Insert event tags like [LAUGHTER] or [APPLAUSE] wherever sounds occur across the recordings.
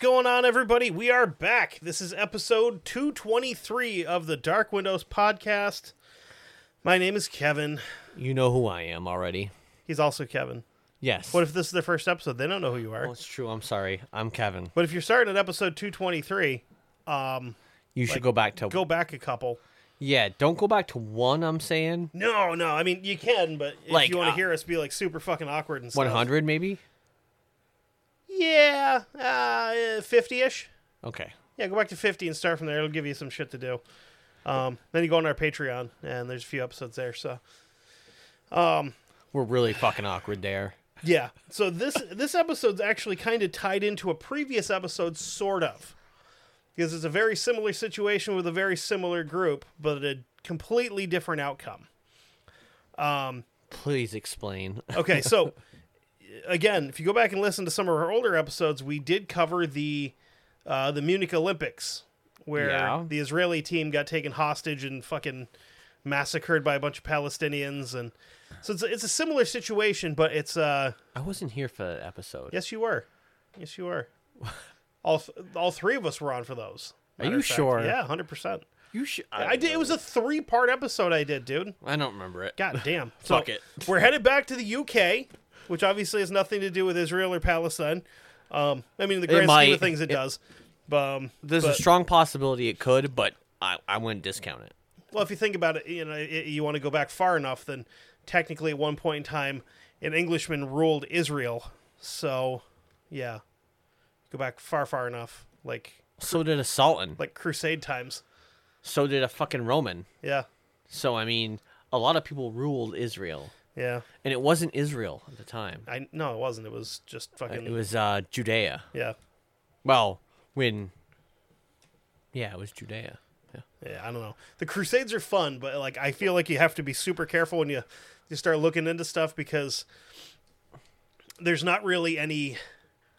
Going on, everybody? We are back. This is episode 223 of the Dark Windows podcast. My name is Kevin. You know who I am already. He's also Kevin. Yes. What if this is their first episode? They don't know who you are. Oh, it's true. I'm sorry. I'm Kevin. But if you're starting at episode 223, um, You should go back to. go back a couple. Yeah, don't go back to one. I'm saying No, no. I mean, you can, but if Like, you want to uh, hear us be like super fucking awkward and stuff. 100 maybe. Yeah, uh, 50 ish. Okay. Yeah, go back to 50 and start from there. It'll give you some shit to do. Um, then you go on our Patreon, and there's a few episodes there. So, We're really fucking awkward there. Yeah. So this this episode's actually kind of tied into a previous episode, sort of, because it's a very similar situation with a very similar group, but a completely different outcome. Um, Please explain. Okay, so [LAUGHS] again, if you go back and listen to some of our older episodes, we did cover the uh, the Munich Olympics, where Yeah. the Israeli team got taken hostage and fucking massacred by a bunch of Palestinians, and so it's a, it's a similar situation, but it's uh I wasn't here for that episode. Yes, you were. Yes, you were. [LAUGHS] all th- all three of us were on for those. Are you sure? Yeah, hundred percent. You should. I did. It was a three part episode I did, dude. I don't remember it. God damn. [LAUGHS] So Fuck it. We're headed back to the UK, which obviously has nothing to do with Israel or Palestine. Um, I mean, in the grand scheme of things, it, It- does. But, um, There's but- a strong possibility it could, but I, I wouldn't discount it. Well, if you think about it, you know, i you want to go back far enough, then technically at one point in time, an Englishman ruled Israel. So, yeah, go back far, far enough, like So did a Sultan. like Crusade times. So did a fucking Roman. Yeah, So I mean, a lot of people ruled Israel, yeah. and it wasn't Israel at the time. I no, it wasn't. It was just fucking. It was uh, Judea. yeah, Well, when. Yeah, it was Judea. Yeah. yeah. I don't know. The Crusades are fun, but like I feel like you have to be super careful when you you start looking into stuff because there's not really any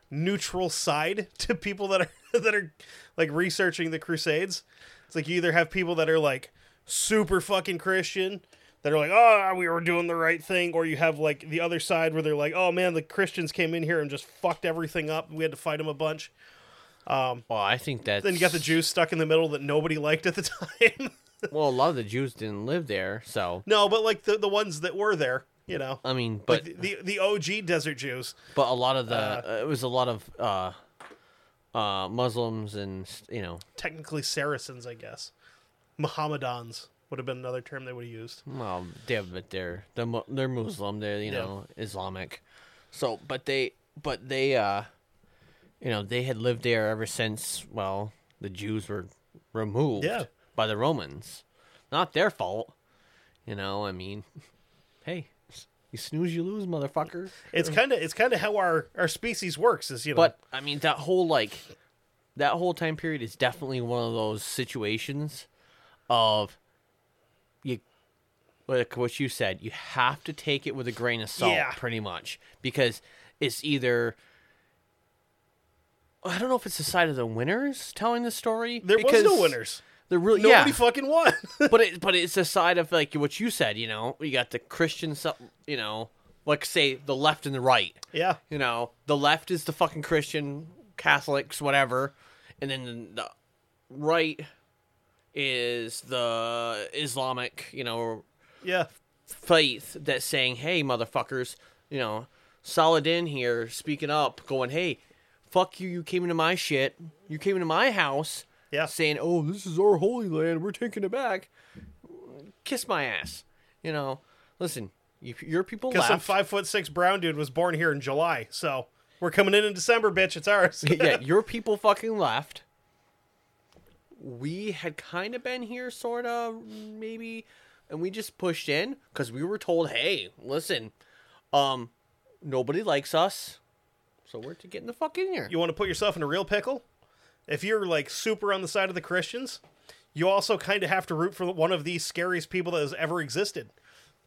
neutral side [LAUGHS] to people that are [LAUGHS] that are like researching the Crusades. It's like you either have people that are like super fucking Christian that are like, oh, we were doing the right thing, or you have like the other side where they're like, oh man, the Christians came in here and just fucked everything up. We had to fight them a bunch. Well, I think that. Then you got the Jews stuck in the middle that nobody [LAUGHS] liked at the time. [LAUGHS] Well, a lot of the Jews didn't live there, so no, but like the, the ones that were there, you know, I mean, but like the, the the OG desert Jews. but a lot of the uh, it was a lot of uh, uh, Muslims and you know, Technically Saracens, I guess. Mohammedans would have been another term they would have used. well, they have, but they're they're they're Muslim, they're you Yeah. know Islamic, so but they but they uh, you know, they had lived there ever since well the Jews were removed Yeah. by the Romans, not their fault, you know. I mean, [LAUGHS] hey, you snooze, you lose, motherfucker. It's [LAUGHS] kind of it's kind of how our our species works. Is you know, But I mean, that whole like that whole time period is definitely one of those situations of like what you said. You have to take it with a grain of salt, Yeah. pretty much, because it's either. I don't know if it's the side of the winners telling the story. there was no winners. They're really Nobody yeah, fucking won. [LAUGHS] but it but it's a side of like what you said. You know, you got the Christian, you know, like say the left and the right. yeah, You know, the left is the fucking Christian Catholics, whatever, and then the right is the Islamic, you know, Yeah. faith that's saying, "Hey, motherfuckers, you know, Saladin here speaking up, going, hey, fuck you, you came into my shit, you came into my house, Yeah. saying, oh, this is our holy land, we're taking it back. Kiss my ass, you know. Listen, you, your people Because some five foot six brown dude was born here in July, so we're coming in in December, bitch. It's ours. [LAUGHS] yeah, [LAUGHS] your people fucking left. We had kind of been here, sort of, maybe, and we just pushed in because we were told, "Hey, listen, um, nobody likes us, so we're to get in the fuck in here." you want to put yourself in a real pickle? If you're like super on the side of the Christians, you also kind of have to root for one of the scariest people that has ever existed.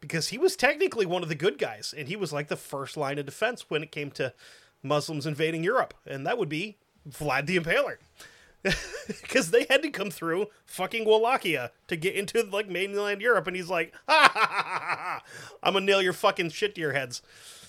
Because he was technically one of the good guys, and he was like the first line of defense when it came to Muslims invading Europe, and that would be Vlad the Impaler. [LAUGHS] Because they had to come through fucking Wallachia to get into like mainland Europe, and he's like, [LAUGHS] ha ha ha ha ha, I'm gonna nail your fucking shit to your heads.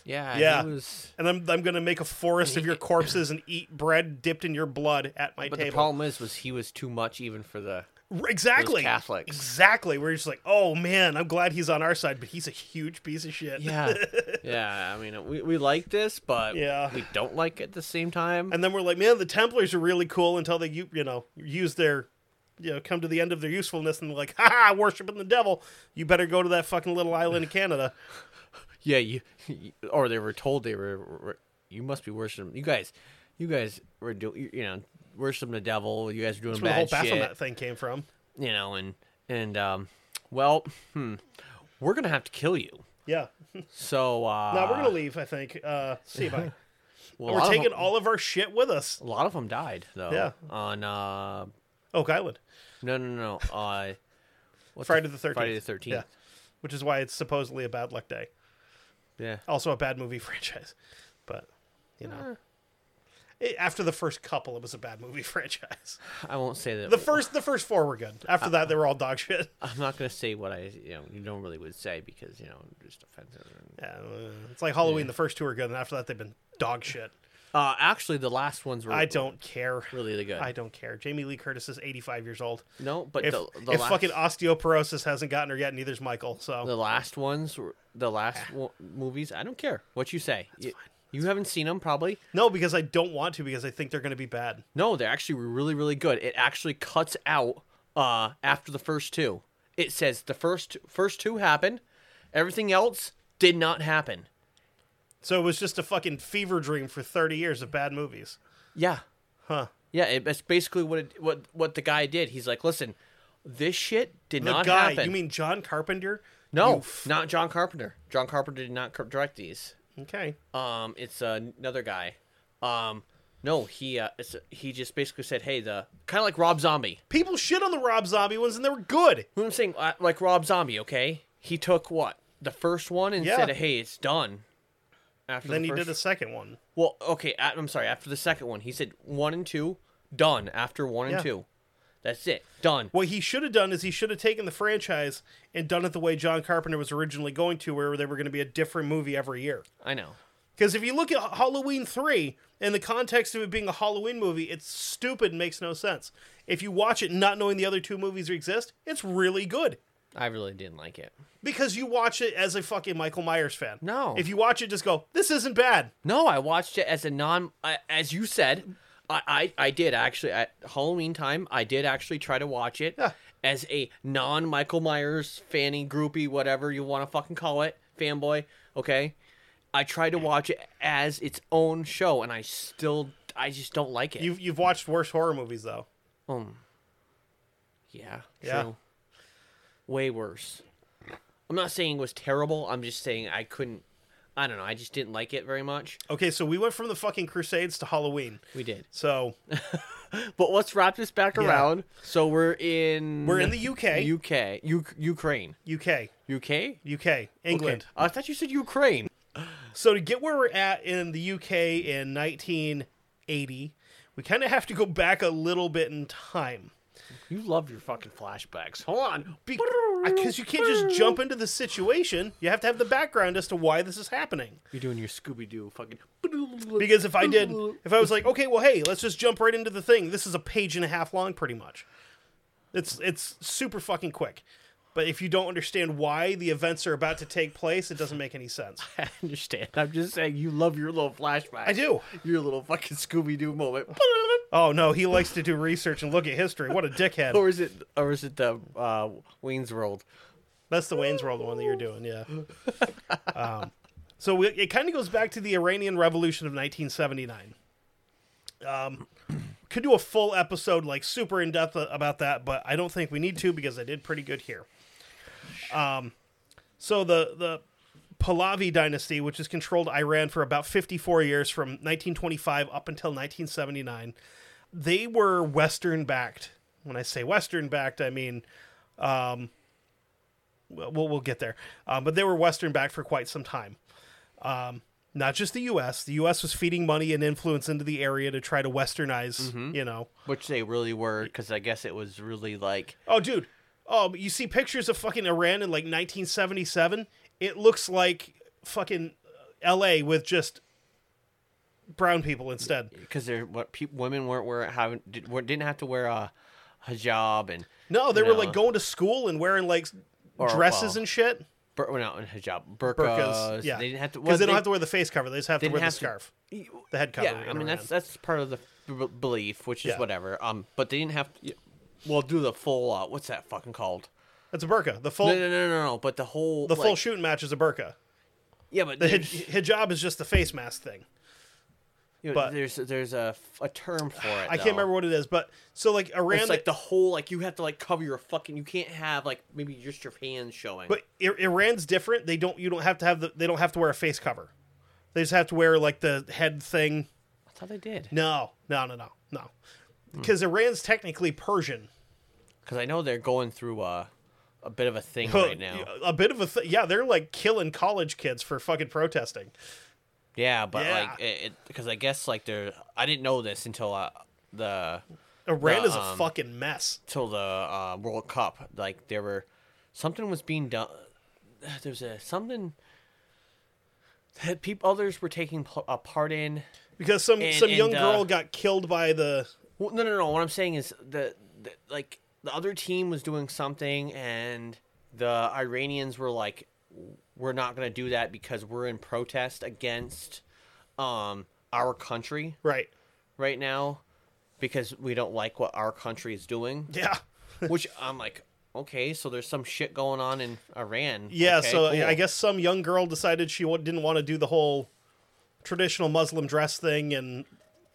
yeah, Yeah. He was, And I'm, I'm gonna make a forest of your corpses and eat bread dipped in your blood at my but table. the problem is, was he was too much even for the. Exactly. Catholics. Exactly. We're just like, oh man, I'm glad he's on our side, but he's a huge piece of shit. Yeah, [LAUGHS] yeah. I mean, we we like this, but Yeah. we don't like it at the same time. And then we're like, man, the Templars are really cool until they, you, you know, use their, you know, come to the end of their usefulness and they're like, ha worshiping the devil. You better go to that fucking little island in Canada. [LAUGHS] Yeah, you, or they were told they were. were- You must be worshiping. You guys, you guys were doing. You know, worshiping the devil. You guys are doing That's where the whole bad Baphomet thing came from. You know, and and um, well, hmm, we're gonna have to kill you. Yeah. So uh, Now we're gonna leave. I think. Uh, see you bye. [LAUGHS] well, we're taking them- all of our shit with us. A lot of them died though. Yeah. On uh, Oak Island, no, no, no. Uh, what's Friday the Thirteenth. Friday the Thirteenth. Yeah. Which is why it's supposedly a bad luck day. Yeah. Also a bad movie [LAUGHS] franchise, but you know, it, after the first couple, it was a bad movie [LAUGHS] franchise. I won't say that. The first, the first four were good. After that, they were all dog shit. [LAUGHS] I'm not gonna say what I you know you normally would say because you know just offensive. And, Yeah, uh, it's like Halloween. The first two are good, and after that, they've been dog shit. uh, actually, the last ones were. I don't care. really, good. I don't care. Jamie Lee Curtis is 85 years old. No, but If, the, the if last, fucking osteoporosis hasn't gotten her yet, neither's Michael. So the last ones, were, the last wo- movies, I don't care what you say. You, you haven't seen them probably. no, because I don't want to because I think they're going to be bad. No, they're actually really, really good. It actually cuts out uh, after the first two. It says the first first two happened, everything else did not happen. So it was just a fucking fever dream for 30 years of bad movies. Yeah, Huh. yeah. It, that's basically what it, what what the guy did. He's like, listen, this shit did The not guy, happen. you mean John Carpenter? no, You f- not John Carpenter. John Carpenter did not direct these. Okay. Um, it's uh, another guy. Um, no, he uh, it's, he just basically said, hey, the kind of like Rob Zombie. People shit on the Rob Zombie ones, and they were good. Who I'm saying, uh, like Rob Zombie, okay? He took what the first one and Yeah. said, "Hey, it's done." After Then the he did the second one. well, okay. I'm sorry. After the second one, he said one and two done. After one Yeah. and two, that's it, done. What he should have done is he should have taken the franchise and done it the way John Carpenter was originally going to, where they were going to be a different movie every year. I know. Because if you look at Halloween 3 in the context of it being a Halloween movie, it's stupid and makes no sense. If you watch it not knowing the other two movies exist, it's really good. I really didn't like it. Because you watch it as a fucking Michael Myers fan. No. If you watch it, just go, this isn't bad. No, I watched it as a non. I as you said, I, I I did actually at Halloween time. I did actually try to watch it Yeah. as a non Michael Myers fanny groupie, whatever you want to fucking call it, fanboy. Okay, I tried to watch it as its own show, and I still I just don't like it. You've, you've watched worse horror movies, though. um, yeah, Yeah. true. Way worse. I'm not saying it was terrible. I'm just saying I couldn't. I don't know. I just didn't like it very much. Okay, so we went from the fucking Crusades to Halloween. We did. So [LAUGHS] But let's wrap this back Yeah. around. So we're in we're in the UK. UK, U- Ukraine, UK. UK, UK. England. Okay. I thought you said Ukraine. So to get where we're at in the UK in 1980, we kind of have to go back a little bit in time. You love your fucking flashbacks. Hold on. Because oh, you can't just jump into the situation. You have to have the background as to why this is happening. You're doing your Scooby Doo fucking. Because if I did, if I was like, okay, well, hey, let's just jump right into the thing. This is a page and a half long, pretty much. It's it's super fucking quick. But if you don't understand why the events are about to take place, it doesn't make any sense. [LAUGHS] I understand. I'm just saying you love your little flashback. I do. Your little fucking Scooby Doo moment. [LAUGHS] Oh no, he likes to do research and look at history. What a dickhead. or is it or is it the uh, Wayne's World? That's the Wayne's World the one that you're doing, yeah. [LAUGHS] um, so we, it kind of goes back to the Iranian Revolution of 1979. Um, could do a full episode, like super in depth about that, but I don't think we need to because I did pretty good here. Um, so the the Pahlavi dynasty, which has controlled Iran for about 54 years, from 1925 up until 1979, they were Western backed. When I say Western backed, I mean we'll we'll get there. Um, but they were Western backed for quite some time. Um, not just the U.S. The U.S. was feeding money and influence into the area to try to Westernize. You know. Which they really were, because I guess it was really like Oh, dude. Oh, you see pictures of fucking Iran in like 1977. It looks like fucking L.A. with just brown people instead. because they're what pe- women weren't wearing having did, didn't have to wear a hijab and No, they were know, like going to school and wearing like Or, dresses well, and shit. bur- well, not in hijab burqas. Burkas. Yeah. they didn't have to because they don't have to wear the face cover. They just have to wear the to- scarf, the head cover. Yeah, I mean Iran. that's that's part of the b- belief, which is Yeah. whatever. Um, but they didn't have to. Well, do the full. Uh, what's that fucking called? That's a burqa. The full No, no, no, no, no. But the whole the full shooting match is a burqa. Yeah, but The hij- hijab is just the face mask thing. you know, but- there's there's a, a term for it. [SIGHS] I can't remember what it is, but so like Iran, It's like the whole like you have to like cover your fucking. You can't have like maybe just your hands showing. but I- Iran's different. They don't. You don't have to have the. They don't have to wear a face cover. They just have to wear like the head thing. I thought they did. No, no, no, no, no. Because Iran's technically Persian. Because I know they're going through a a bit of a thing right now. A bit of a th- yeah. They're like killing college kids for fucking protesting. Yeah, but Yeah. like it because I guess like they're I didn't know this until uh, the Iran The, is a um, fucking mess. till the uh, World Cup. Like there were something was being done. [SIGHS] There's a something that people others were taking a part in. Because some and- some young uh, girl got killed by the. Well, no, no, no. What I'm saying is the, the like the other team was doing something, and the Iranians were like, "We're not going to do that because we're in protest against um our country Right. right now because we don't like what our country is doing." Yeah. [LAUGHS] Which I'm like, okay, so there's some shit going on in Iran. Yeah, Okay, so cool. I guess some young girl decided she didn't want to do the whole traditional Muslim dress thing, and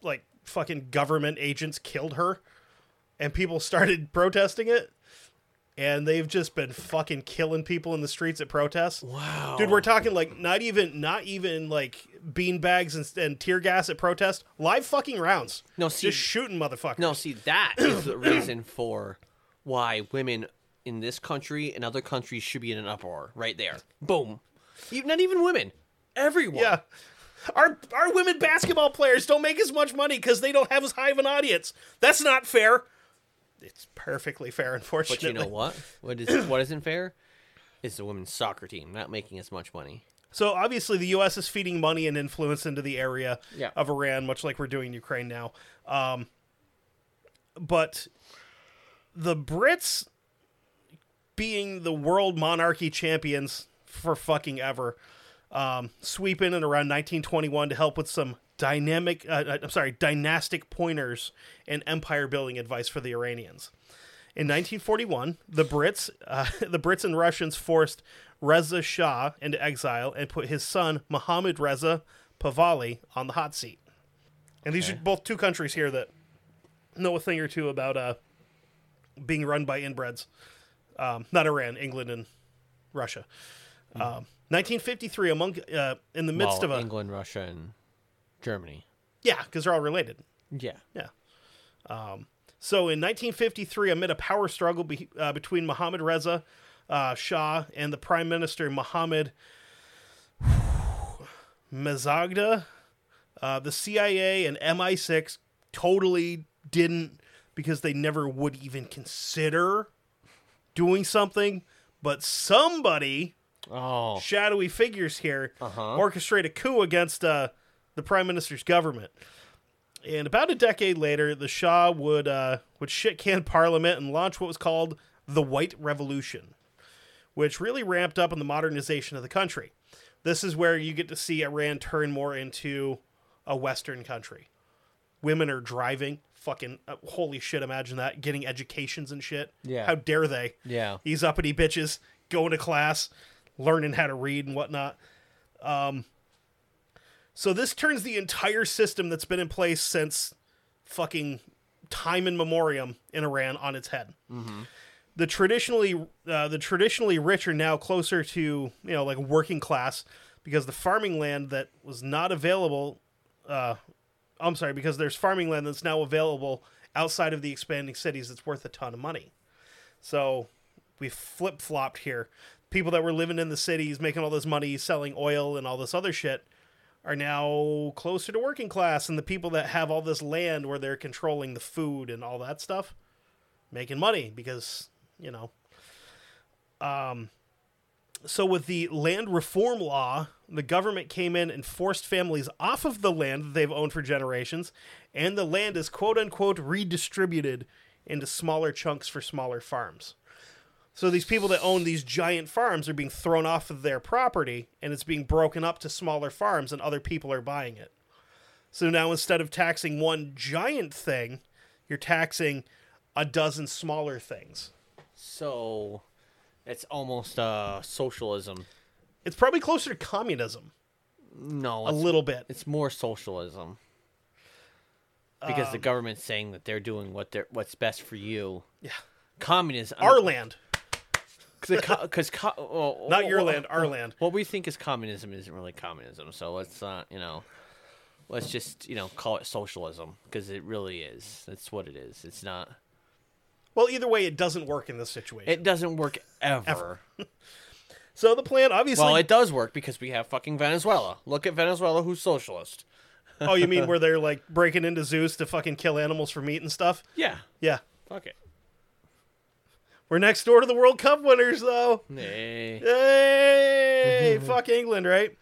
like fucking government agents killed her, and people started [LAUGHS] protesting it, and they've just been fucking killing people in the streets at protests. Wow, Dude, we're talking like not even not even like bean bags and, and tear gas at protest, live fucking rounds. No, see- just shooting motherfuckers. No, see, that is the [COUGHS] reason for why women in this country and other countries should be in an uproar. Right there. Boom. Not even women. Everyone. Yeah. Our our women basketball players don't make as much money because they don't have as high of an audience. That's not fair. It's perfectly fair, unfortunately. But you know what? What is [COUGHS] what isn't fair is the women's soccer team not making as much money. So obviously, the U.S. is feeding money and influence into the area Yeah. of Iran, much like we're doing in Ukraine now. Um, but the Brits, being the world monarchy champions for fucking ever, um, sweep in and around 1921 to help with some dynamic, uh, uh, I'm sorry, dynastic pointers and empire building advice for the Iranians. In 1941, the Brits, uh, [LAUGHS] the Brits and Russians forced Reza Shah into exile and put his son Mohammad Reza Pahlavi on the hot seat. And these are both two countries here that know a thing or two about uh, being run by inbreds. Um, not Iran, England, and Russia. Um, 1953, among uh, in the midst well, of a England, Russia, and Germany. yeah, because they're all related. Yeah. Yeah. Um, so in 1953, amid a power struggle be, uh, between Mohammad Reza uh, Shah and the Prime Minister Mohammad Mosaddegh, uh, the CIA and MI6 totally didn't, because they never would even consider doing something. But somebody, Oh. shadowy figures here, Uh-huh. orchestrate a coup against uh, the Prime Minister's government. And about a decade later, the Shah would uh, would shit can Parliament and launch what was called the White Revolution, which really ramped up on the modernization of the country. This is where you get to see Iran turn more into a Western country. Women are driving. Fucking uh, holy shit! Imagine that getting educations and shit. Yeah. How dare they? Yeah. These uppity bitches going to class, learning how to read and whatnot. Um, so this turns the entire system that's been in place since fucking time in memoriam in Iran on its head. The traditionally uh, the traditionally rich are now closer to you know like working class because the farming land that was not available. Uh, I'm sorry, because there's farming land that's now available outside of the expanding cities that's worth a ton of money. So we flip flopped here. People that were living in the cities, making all this money, selling oil and all this other shit, are now closer to working class. And the people that have all this land where they're controlling the food and all that stuff, making money because, you know. Um, so with the land reform law, the government came in and forced families off of the land that they've owned for generations, and the land is quote unquote redistributed into smaller chunks for smaller farms. So these people that own these giant farms are being thrown off of their property and it's being broken up to smaller farms and other people are buying it. So now instead of taxing one giant thing, you're taxing a dozen smaller things. So it's almost uh socialism. It's probably closer to communism No, a little bit. it's more socialism. Because Um, the government's saying that they're doing what they're what's best for you. Yeah. Communism. Our land, because co- well, not your well, land, our land. What we think is communism isn't really communism. So let's not, you know, let's just you know call it socialism because it really is. That's what it is. It's not. Well, either way, it doesn't work in this situation. It doesn't work ever. [LAUGHS] so the plan, obviously. Well, it does work because we have fucking Venezuela. Look at Venezuela, who's socialist. oh, you mean [LAUGHS] where they're like breaking into zoos to fucking kill animals for meat and stuff? Yeah. Yeah. Fuck it. We're next door to the World Cup winners, though. Hey. Hey, [LAUGHS] fuck England, right?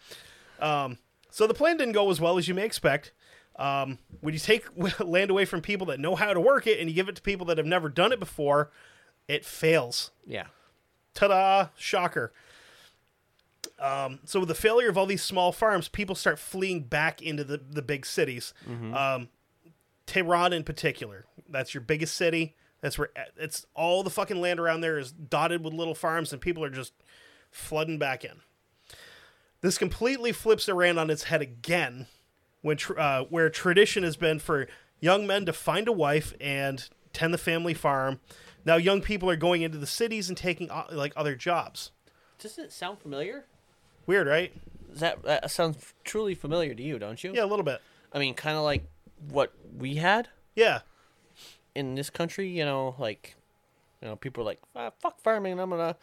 Um, so the plan didn't go as well as you may expect. Um, when you take [LAUGHS] land away from people that know how to work it and you give it to people that have never done it before, it fails. Yeah. Ta-da! Shocker. Um, so with the failure of all these small farms, people start fleeing back into the, the big cities. Um, Tehran in particular. That's your biggest city. That's where it's all the fucking land around there is dotted with little farms, and people are just flooding back in. This completely flips Iran on its head again, when tr- uh, where tradition has been for young men to find a wife and tend the family farm. Now young people are going into the cities and taking uh, like other jobs. Doesn't it sound familiar? Weird, right? That that sounds truly familiar to you, don't you? Yeah, a little bit. I mean, kind of like what we had Yeah, in this country. You know, like you know, people are like, ah, "Fuck farming," I'm gonna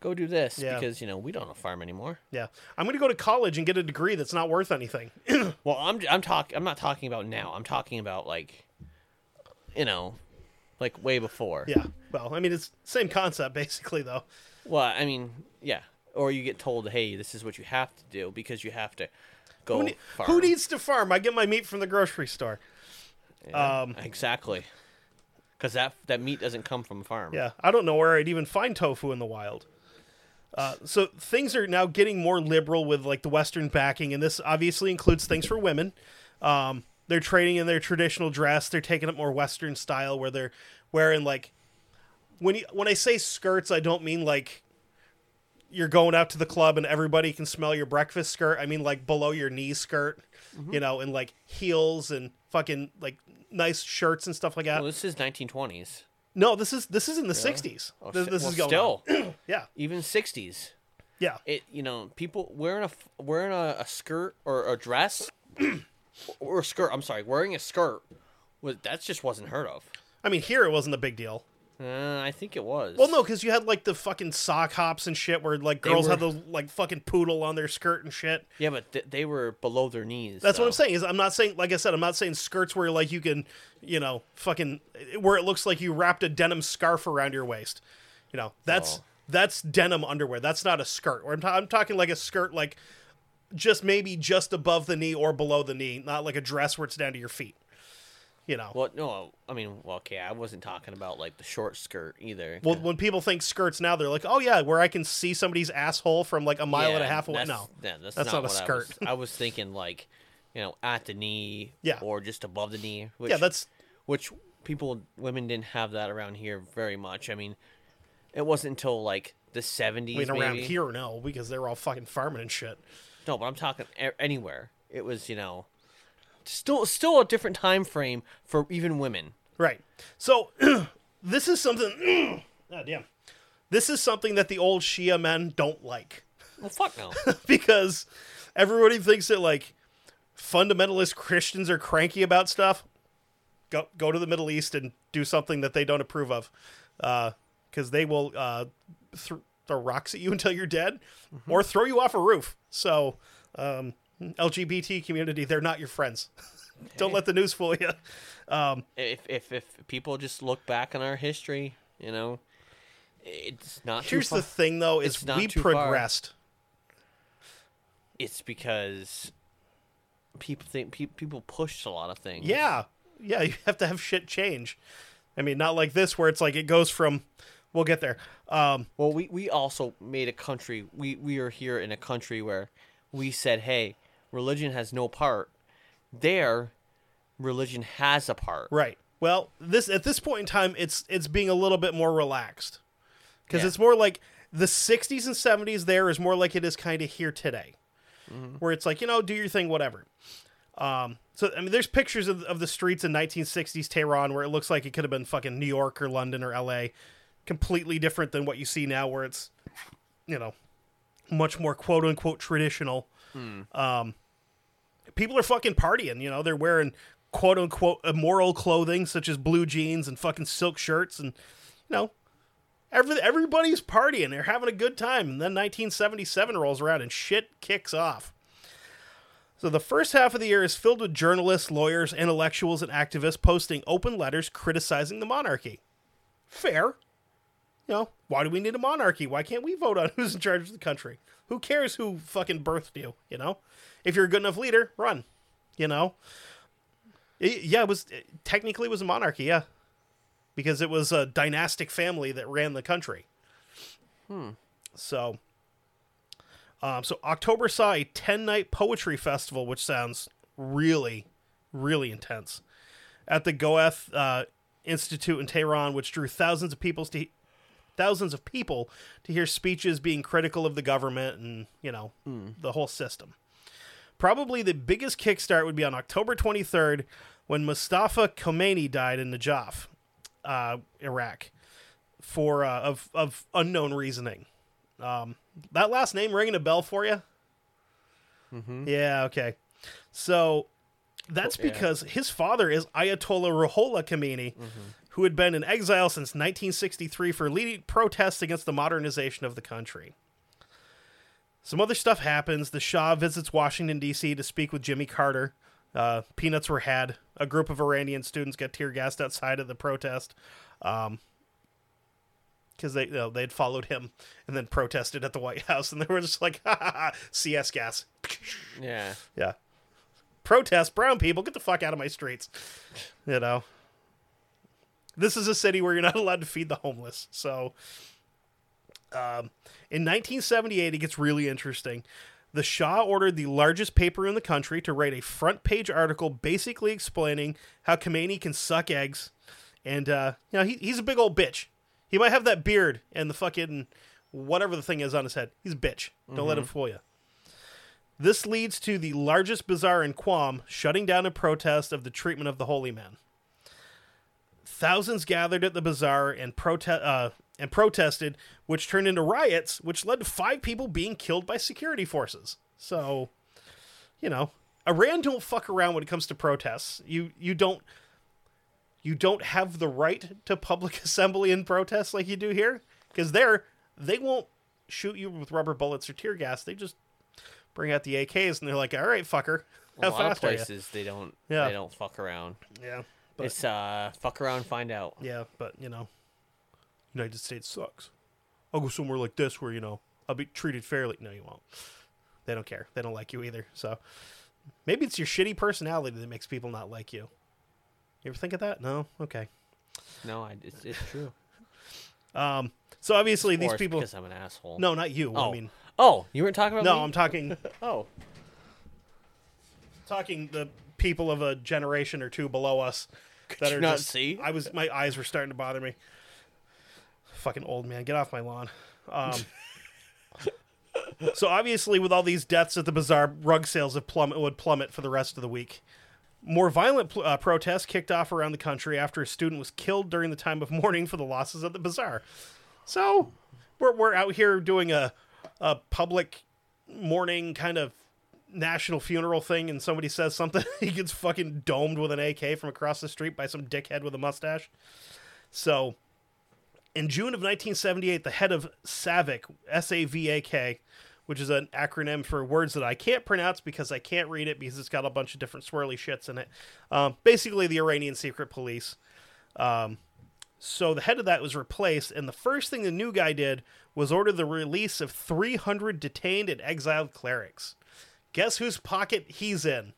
go do this Yeah. because you know we don't farm anymore. yeah. I'm gonna go to college and get a degree that's not worth anything. [CLEARS THROAT] Well, I'm I'm talking. I'm not talking about now. I'm talking about like, you know, like way before. yeah. Well, I mean, it's same concept basically, though. Well, I mean, yeah. Or you get told, "Hey, this is what you have to do because you have to go Who, ne- farm." who needs to farm? I get my meat from the grocery store. Yeah, um, exactly. Because that that meat doesn't come from a farm. Yeah, I don't know where I'd even find tofu in the wild. Uh, so things are now getting more liberal with like the Western backing, and this obviously includes things for women. Um, they're trading in their traditional dress. They're taking up more Western style, where they're wearing like when you, when I say skirts, I don't mean like you're going out to the club and everybody can smell your breakfast skirt. I mean like below your knee skirt, mm-hmm. you know, and like heels and fucking like nice shirts and stuff like that. Well, this is 1920s. No, this is this is in the '60s. Oh, this this well, is going still. [CLEARS THROAT] Yeah, even 60s. yeah, It you know people wearing a wearing a, a skirt or a dress or a skirt. I'm sorry, wearing a skirt was that just wasn't heard of. I mean, here it wasn't a big deal. Uh, I think it was. Well, no, because you had like the fucking sock hops and shit, where like They girls were- had the like fucking poodle on their skirt and shit. Yeah, but th- they were below their knees. That's what I'm so- saying. Is I'm not saying, like I said, I'm not saying skirts where like you can, you know, fucking where it looks like you wrapped a denim scarf around your waist. You know, that's Oh. that's denim underwear. That's not a skirt. Or I'm, ta- I'm talking like a skirt, like just maybe just above the knee or below the knee, not like a dress where it's down to your feet. You know. Well, no, I mean, well, okay, I wasn't talking about like the short skirt either. Well, when people think skirts now, they're like, "Oh yeah, where I can see somebody's asshole from like a mile and a half away." No, yeah, that's, that's not, not a skirt. I was, I was thinking like, you know, at the knee, Yeah. or just above the knee. Which, yeah, that's which people, women didn't have that around here very much. I mean, it wasn't until like the seventies. I mean around maybe. here no, because they were all fucking farming and shit. No, but I'm talking a- anywhere. It was, you know, still still a different time frame for even women. Right. So [CLEARS THROAT] this is something. [CLEARS THROAT] oh damn. This is something that the old Shia men don't like Well, fuck no. [LAUGHS] because everybody thinks that like fundamentalist Christians are cranky about stuff. Go go to the Middle East and do something that they don't approve of, because they will uh, th- throw rocks at you [LAUGHS] until you're dead, or throw you off a roof. So, um, LGBT community, they're not your friends. [LAUGHS] don't let the news fool you. if if if people just look back on our history, you know, it's not. Here's the thing, though: is it's we too far. progressed. It's because people think pe- people pushed a lot of things. Yeah, yeah. You have to have shit change. I mean, not like this where it's like it goes from. We'll get there. Um, Well, we, we also made a country. We we are here in a country where we said, "Hey, religion has no part." There, religion has a part. right. Well, this at this point in time, it's it's being a little bit more relaxed because Yeah. it's more like the '60s and '70s. There is more like it is kind of here today, where it's like you know, do your thing, whatever. Um, so I mean, there's pictures of, of the streets in 1960s Tehran where it looks like it could have been fucking New York or London or L.A. Completely different than what you see now, where it's you know much more quote unquote traditional. Um, people are fucking partying. You know, they're wearing quote unquote immoral clothing such as blue jeans and fucking silk shirts, and you know, every everybody's partying. They're having a good time. And then 1977 rolls around and shit kicks off. So the first half of the year is filled with journalists, lawyers, intellectuals, and activists posting open letters criticizing the monarchy. Fair. You know, why do we need a monarchy? Why can't we vote on [LAUGHS] who's in charge of the country? Who cares who fucking birthed you? You know, if you're a good enough leader, run. You know, It- yeah, it was it technically it was a monarchy, yeah, because it was a dynastic family that ran the country. Hmm. So, um, so October saw a ten night poetry festival, which sounds really, really intense, at the Goeth uh, Institute in Tehran, which drew thousands of people to thousands of people to hear speeches being critical of the government and you know the whole system. Probably the biggest kickstart would be on October 23rd when Mustafa Khomeini died in Najaf, uh, Iraq, for uh, of of unknown reasoning. Um, that last name ringing a bell for you? Yeah. Okay. So that's yeah. because his father is Ayatollah Ruhollah Khomeini, who had been in exile since 1963 for leading protests against the modernization of the country. Some other stuff happens. The Shah visits Washington, D.C. to speak with Jimmy Carter. Uh, peanuts were had. A group of Iranian students got tear gassed outside of the protest because they you know, they'd followed him and then protested at the White House, and they were just like, [LAUGHS] ha ha ha, CS gas. Yeah. Yeah. Protest, brown people, get the fuck out of my streets. You know. This is a city where you're not [LAUGHS] allowed to feed the homeless. So um, in 1978 it gets really interesting. The Shah ordered the largest paper in the country to write a front page article basically explaining how Khomeini can suck eggs and uh, you know, he, he's a big old bitch. He might have that beard and the fucking whatever the thing is on his head. He's a bitch. Don't let him fool you. This leads to the largest bazaar in Qom shutting down in protest of the treatment of the holy man. Thousands gathered at the bazaar and prote- uh, and protested, which turned into riots, which led to five people being killed by security forces. So, you know, Iran don't fuck around when it comes to protests. You you don't you don't have the right to public [LAUGHS] assembly and protest like you do here because there they won't shoot you with rubber bullets or tear gas. They just bring out the AKs and they're like, "All right, fucker, A how lot of fast are you?" places they don't Yeah. they don't fuck around. Yeah, but it's uh fuck around, find out. yeah, but you know, United States sucks. I'll go somewhere like this where you know I'll be treated fairly. No, you won't. They don't care. They don't like you either. So maybe it's your shitty personality that makes people not like you. You ever think of that? No. Okay. No, I, it's, it's true. [LAUGHS] Um. So obviously Or these it's people. because I'm an asshole. No, not you. Oh. I mean, Oh, you weren't talking about no, me? I'm talking [LAUGHS] Oh. talking the people of a generation or two below us that you are not just, see? I was my eyes were starting to bother me. Fucking old man, get off my lawn. Um, [LAUGHS] so obviously, with all these deaths at the bazaar, rug sales have plummet would plummet for the rest of the week. More violent pl- uh, protests kicked off around the country after a student was killed during the time of mourning for the losses at the bazaar. So we're we're out here doing a a public mourning kind of national funeral thing and somebody says something, [LAUGHS] he gets fucking domed with an AK from across the street by some dickhead with a mustache. So, in June of 1978, the head of SAVAK, S A V A K, which is an acronym for words that I can't pronounce because I can't read it because it's got a bunch of different swirly shits in it. Um, basically, the Iranian secret police. Um, so the head of that was replaced, and the first thing the new guy did was order the release of 300 detained and exiled clerics. Guess whose pocket he's in?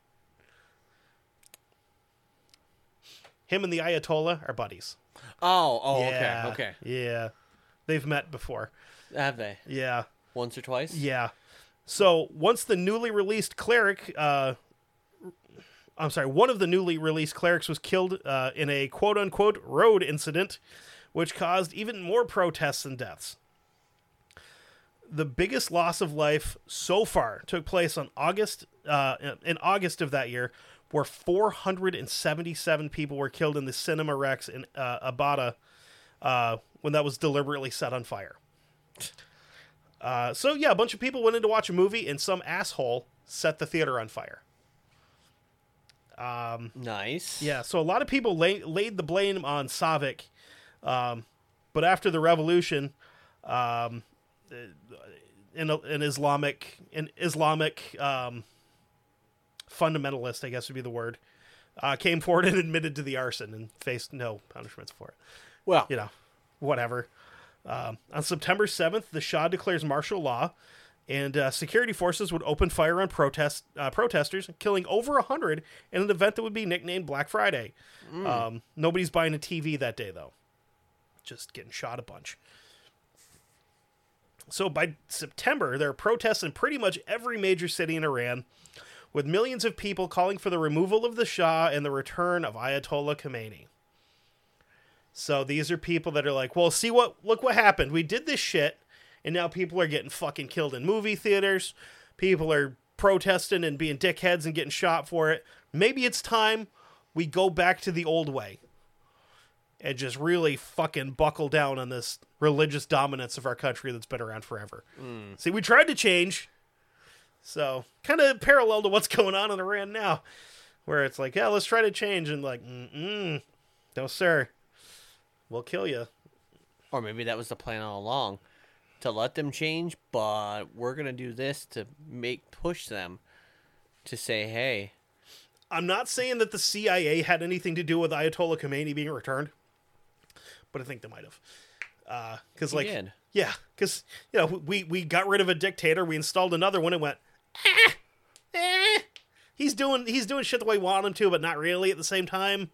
Him and the Ayatollah are buddies. Oh, oh, yeah, okay, okay. Yeah. They've met before. Have they? Yeah. Once or twice? Yeah. So once the newly released cleric, uh, I'm sorry, one of the newly released clerics was killed uh, in a quote unquote road incident, which caused even more protests and deaths. The biggest loss of life so far took place on August uh, in August of that year, where 477 people were killed in the Cinema Rex in uh, Abada uh, when that was deliberately set on fire. Uh, so yeah, a bunch of people went in to watch a movie, and some asshole set the theater on fire. Nice. Yeah, so a lot of people lay, laid the blame on SAVAK, um, but after the revolution, um, an, an Islamic an Islamic um, fundamentalist, I guess would be the word, uh, came forward and [LAUGHS] admitted to the arson and faced no punishments for it. Well, you know, whatever. Um, on September 7th, the Shah declares martial law, and uh, security forces would open fire on protest uh, protesters, killing over a hundred in an event that would be nicknamed Black Friday. Um, nobody's buying a TV that day, though. Just getting shot a bunch. So by September, there are protests in pretty much every major city in Iran, with millions of people calling for the removal of the Shah and the return of Ayatollah Khomeini. So these are people that are like, well, see what look what happened. We did this shit, and now people are getting fucking killed in movie theaters. People are protesting and being dickheads and getting shot for it. Maybe it's time we go back to the old way and just really fucking buckle down on this religious dominance of our country that's been around forever. Hmm. See, we tried to change. So, kind of parallel to what's [LAUGHS] going on in Iran now, where it's like, yeah, let's try to change, and like, mm-mm, no, sir. We'll kill you. or maybe that was the plan all along, to let them change, but we're gonna do this to make push them to say, hey, I'm not saying that the CIA had anything to do with Ayatollah Khomeini being returned, but I think they might have. Uh, because, He like, did. yeah, because you know we we got rid of a dictator, we installed another one, and went, eh, eh. He's doing he's doing shit the way we want him to, but not really at the same time.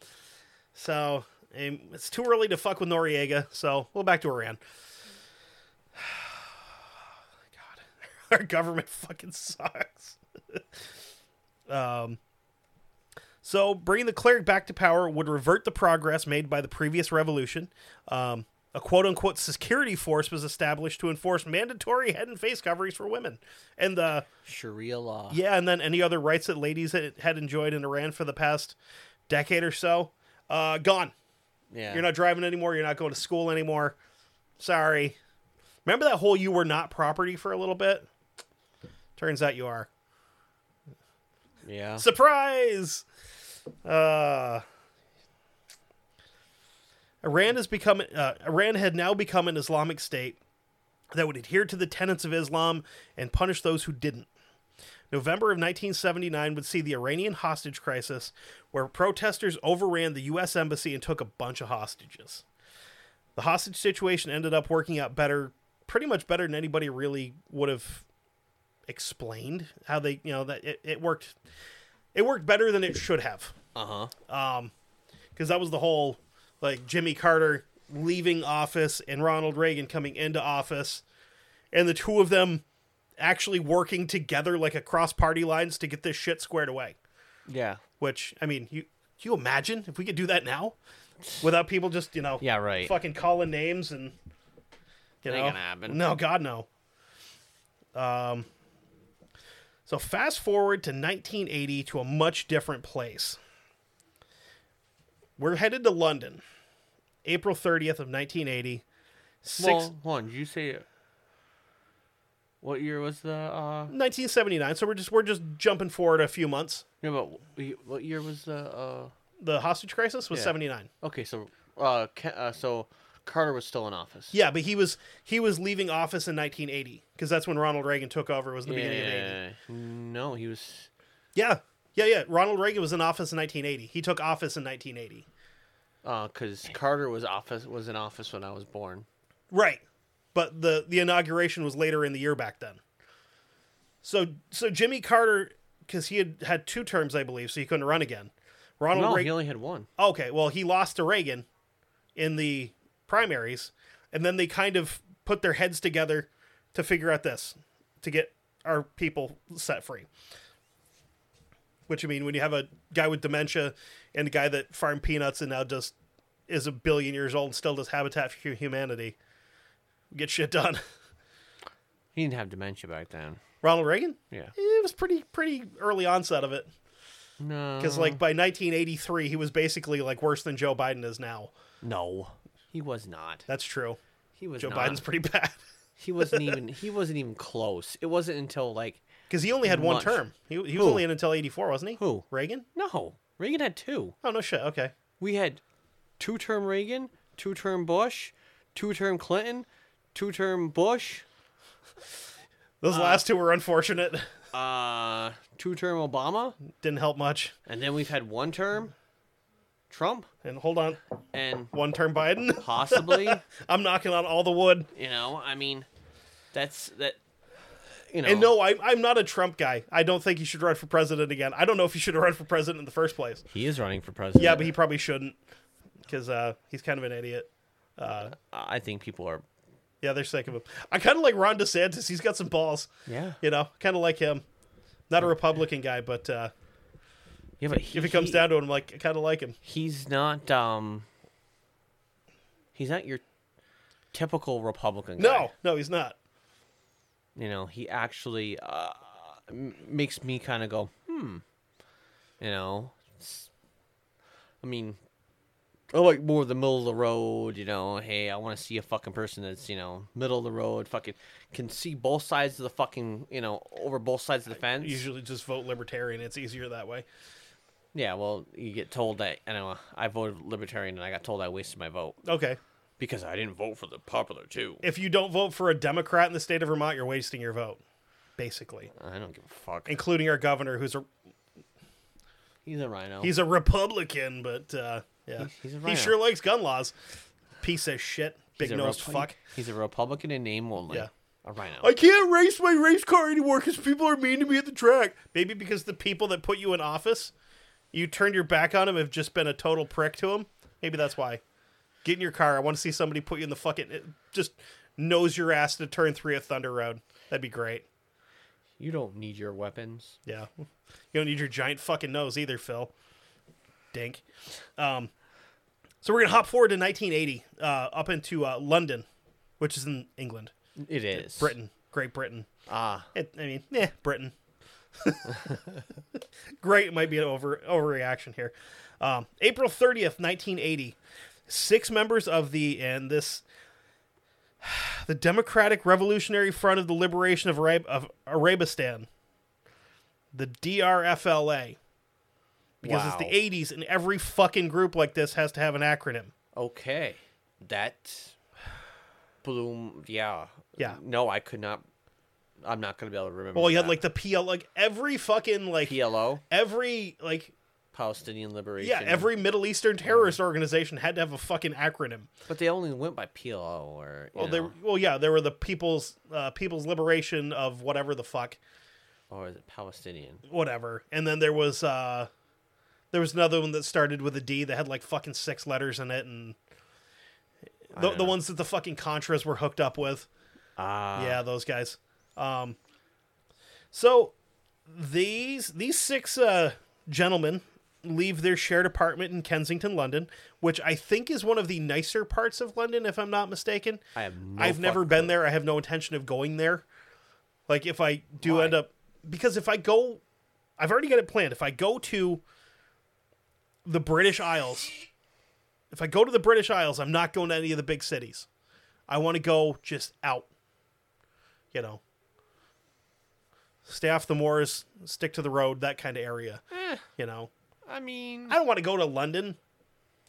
So it's too early to fuck with Noriega. So we'll back to Iran. [SIGHS] God, [LAUGHS] our government fucking sucks. [LAUGHS] um. So, bringing the cleric back to power would revert the progress made by the previous revolution. Um, a quote unquote security force was established to enforce mandatory head and face coverings for women. And, the Sharia law. yeah, and then any other rights that ladies had, had enjoyed in Iran for the past decade or so, uh, gone. Yeah. You're not driving anymore. You're not going to school anymore. Sorry. Remember that whole you were not property for a little bit? Turns out you are. Yeah. Surprise! Uh, Iran has become uh, Iran had now become an Islamic state that would adhere to the tenets of Islam and punish those who didn't. November of 1979 would see the Iranian hostage crisis, where protesters overran the U.S. embassy and took a bunch of hostages. The hostage situation ended up working out better, pretty much better than anybody really would have explained. How they, you know, that it, it worked. It worked better than it should have Uh huh. Um, because that was the whole like Jimmy Carter leaving office and Ronald Reagan coming into office, and the two of them actually working together like across party lines to get this shit squared away. Yeah. Which I mean, you you imagine if we could do that now without people just you know Yeah, right. fucking calling names and you Ain't know gonna happen. no God no. Um. So fast forward to 1980 to a much different place. We're headed to London, April 30th of 1980. Six, Well, hold on. Did you say what year was the? uh 1979. So we're just we're just jumping forward a few months. Yeah, but what year was the? uh The hostage crisis was Yeah. 79. Okay, so uh, uh so Carter was still in office. Yeah, but he was he was leaving office in 1980 because that's when Ronald Reagan took over. Was the beginning of 80. No, he was. Yeah, yeah, yeah. Ronald Reagan was in office in 1980. He took office in 1980. Uh, because Carter was office was in office when I was born. Right, but the the inauguration was later in the year back then. So so Jimmy Carter, because he had had two terms, I believe, so he couldn't run again. Ronald No, he Reagan. only had one. Okay, well he lost to Reagan in the primaries, and then they kind of put their heads together to figure out this to get our people set free. Which I mean, when you have a guy with dementia and a guy that farmed peanuts and now just is a billion years old and still does Habitat for Humanity, get shit done. [LAUGHS] He didn't have dementia back then. Ronald Reagan, Yeah. it was pretty pretty early onset of it No. because like by 1983 he was basically like worse than Joe Biden is now. no, he was not. That's true. He was Joe not. Biden's pretty [LAUGHS] bad. He wasn't even. He wasn't even close. It wasn't until like [LAUGHS] Because he only had one term. He, he was Who? only in until 84, wasn't he? Who? Reagan? no. Reagan had two. Oh, no shit. Okay. We had two term Reagan, two term Bush, two term Clinton, two term Bush, Those last two were unfortunate. [LAUGHS] uh, two term Obama, Didn't help much. and then we've had one term Trump, And hold on. and One term Biden. [LAUGHS] possibly, I'm knocking on all the wood. you know, I mean, that's that. You know, And no, I, I'm not a Trump guy. I don't think he should run for president again. I don't know if he should have [LAUGHS] run for president in the first place. he is running for president. Yeah, but he probably shouldn't. Because uh, he's kind of an idiot. I think people are. Yeah, they're sick of him. I kind of like Ron DeSantis. He's got some balls. Yeah. You know, kind of like him. Not a Republican guy, but uh, Yeah, but he, if it comes he- down to it, I'm like, I kind of like him. he's not. Um. He's not your typical Republican. Guy. No, no, he's not. You know he actually uh, makes me kind of go hmm you know i mean i like more the middle of the road you know hey i want to see a fucking person that's you know middle of the road fucking can see both sides of the fucking you know over both sides of the fence Usually just vote libertarian. It's easier that way. yeah well you get told that you know i voted libertarian and i got told i wasted my vote Okay. Because i didn't vote for the popular too If you don't vote for a Democrat in the state of Vermont, you're wasting your vote, basically. i don't give a fuck Including our governor, who's a he's a rhino he's a Republican, but uh, yeah, He's- he's a he rhino. sure likes gun laws. Piece of shit, big a nosed Repu- fuck. He's a Republican in name only. Yeah. A rhino. I can't race my race car anymore because people are mean to me at the track. Maybe because the people that put you in office, you turned your back on them, have just been a total prick to them. Maybe that's why. Get in your car. I want to see somebody put you in the fucking just nose your ass to turn three at Thunder Road. That'd be great. You don't need your weapons. Yeah. You don't need your giant fucking nose either, Phil. Dink. Um, so we're gonna hop forward to 1980, uh, up into uh, London, which is in England, It is. Britain, Great Britain. Ah. It, I mean, eh, Britain. [LAUGHS] Great it might be an over overreaction here. Um, April 30th, 1980. Six members of the and this [SIGHS] the Democratic Revolutionary Front of the Liberation of, Arab- of Arabistan, the DRFLA, because Wow. it's the 80s and every fucking group like this has to have an acronym. Okay. That bloom yeah. Yeah. No, I could not I'm not gonna be able to remember. Well, you had like the PL, like every fucking like PLO, every like Palestinian Liberation. Yeah, every Middle Eastern terrorist organization had to have a fucking acronym. But they only went by PLO or Well, they know, well, yeah, there were the People's uh, People's Liberation of whatever the fuck, or is it Palestinian? whatever, and then there was uh, There was another one that started with a D that had like fucking six letters in it, and the, don't the know. ones that the fucking Contras were hooked up with. Ah, yeah, those guys. Um, so these these six uh, gentlemen leave their shared apartment in Kensington, London, which I think is one of the nicer parts of London, if I'm not mistaken. I have no I've never been there. I have no intention of going there. Like if I do Why? end up because if I go I've already got it planned. If I go to the British Isles, if I go to the British Isles, I'm not going to any of the big cities. I want to go just out. You know. Stay off the moors, stick to the road, that kind of area. Eh, You know. I mean, I don't want to go to London.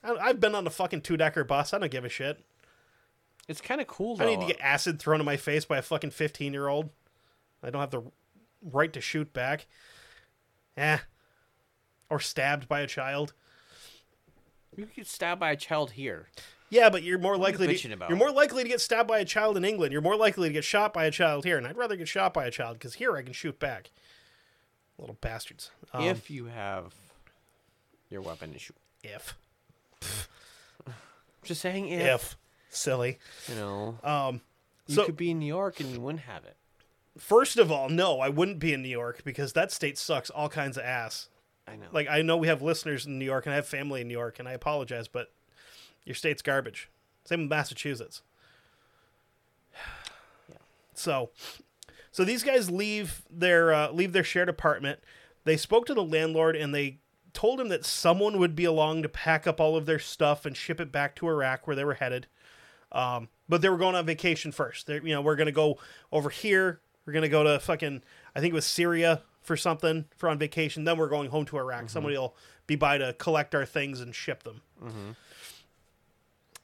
I, I've been on a fucking two decker bus. I don't give a shit. it's kind of cool though. I need to get acid thrown in my face by a fucking 15 year old. I don't have the right to shoot back. Eh. Or stabbed by a child. You get stabbed by a child here. Yeah, but you're more you likely bitching to, about? you're more likely to get stabbed by a child in England. You're more likely to get shot by a child here, and I'd rather get shot by a child because here I can shoot back. Little bastards. Um, if you have your weapon issue. if [LAUGHS] Just saying if, if silly. you know, Um, you so could be in New York and you wouldn't have it. first of all, no, I wouldn't be in New York because that state sucks all kinds of ass. I know. like I know we have listeners in New York and I have family in New York and I apologize, but your state's garbage. Same with Massachusetts. [SIGHS] Yeah. So, so these guys leave their uh, leave their shared apartment. They spoke to the landlord and they told him that someone would be along to pack up all of their stuff and ship it back to Iraq where they were headed. Um, but they were going on vacation first. They're, you know, we're gonna go over here. We're gonna go to fucking I think it was Syria for something for on vacation. Then we're going home to Iraq. Somebody will be by to collect our things and ship them.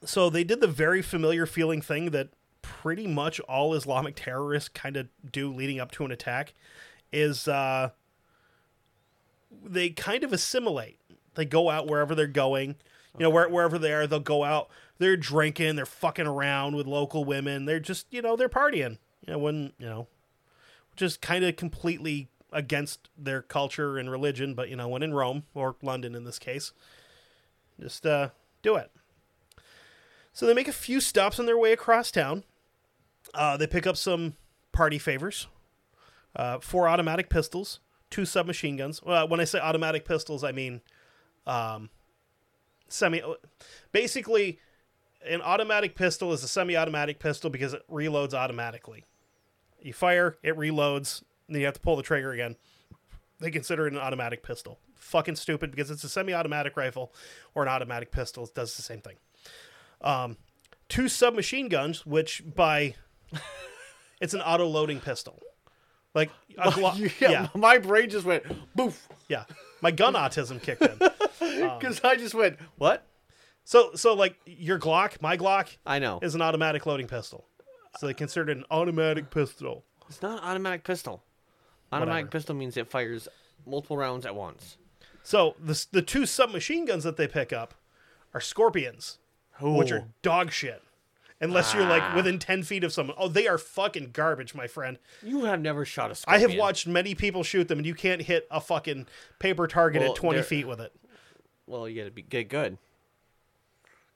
So they did the very familiar feeling thing that pretty much all Islamic terrorists kind of do leading up to an attack is uh, they kind of assimilate. They go out wherever they're going. You know, where, wherever they are, they'll go out. They're drinking. They're fucking around with local women. They're just, you know, they're partying. You know, when you know, which is kind of completely against their culture and religion. But you know, when in Rome or London in this case, just uh, do it. So they make a few stops on their way across town. Uh, they pick up some party favors, uh, four automatic pistols, two submachine guns. Well, when I say automatic pistols, I mean um, semi. Basically, an automatic pistol is a semi-automatic pistol because it reloads automatically. You fire, it reloads, and then you have to pull the trigger again. They consider it an automatic pistol. Fucking stupid because it's a semi-automatic rifle or an automatic pistol. It does the same thing. Um, two submachine guns, which by [LAUGHS] it's an auto-loading pistol. Like a Glo- [LAUGHS] yeah, my brain just went boof yeah. My gun autism kicked in. [LAUGHS] Um, because I just went what? So so like your Glock, my Glock I know is an automatic loading pistol. So they consider it an automatic pistol. it's not an automatic pistol. Automatic Whatever. pistol means it fires multiple rounds at once. So the the two submachine guns that they pick up are Scorpions, which are dog shit. Unless you're like within ten feet of someone. Oh, they are fucking garbage, my friend. You have never shot a scorpion. I have watched many people shoot them, and you can't hit a fucking paper target Well, at twenty feet with it. Well, you gotta be get good.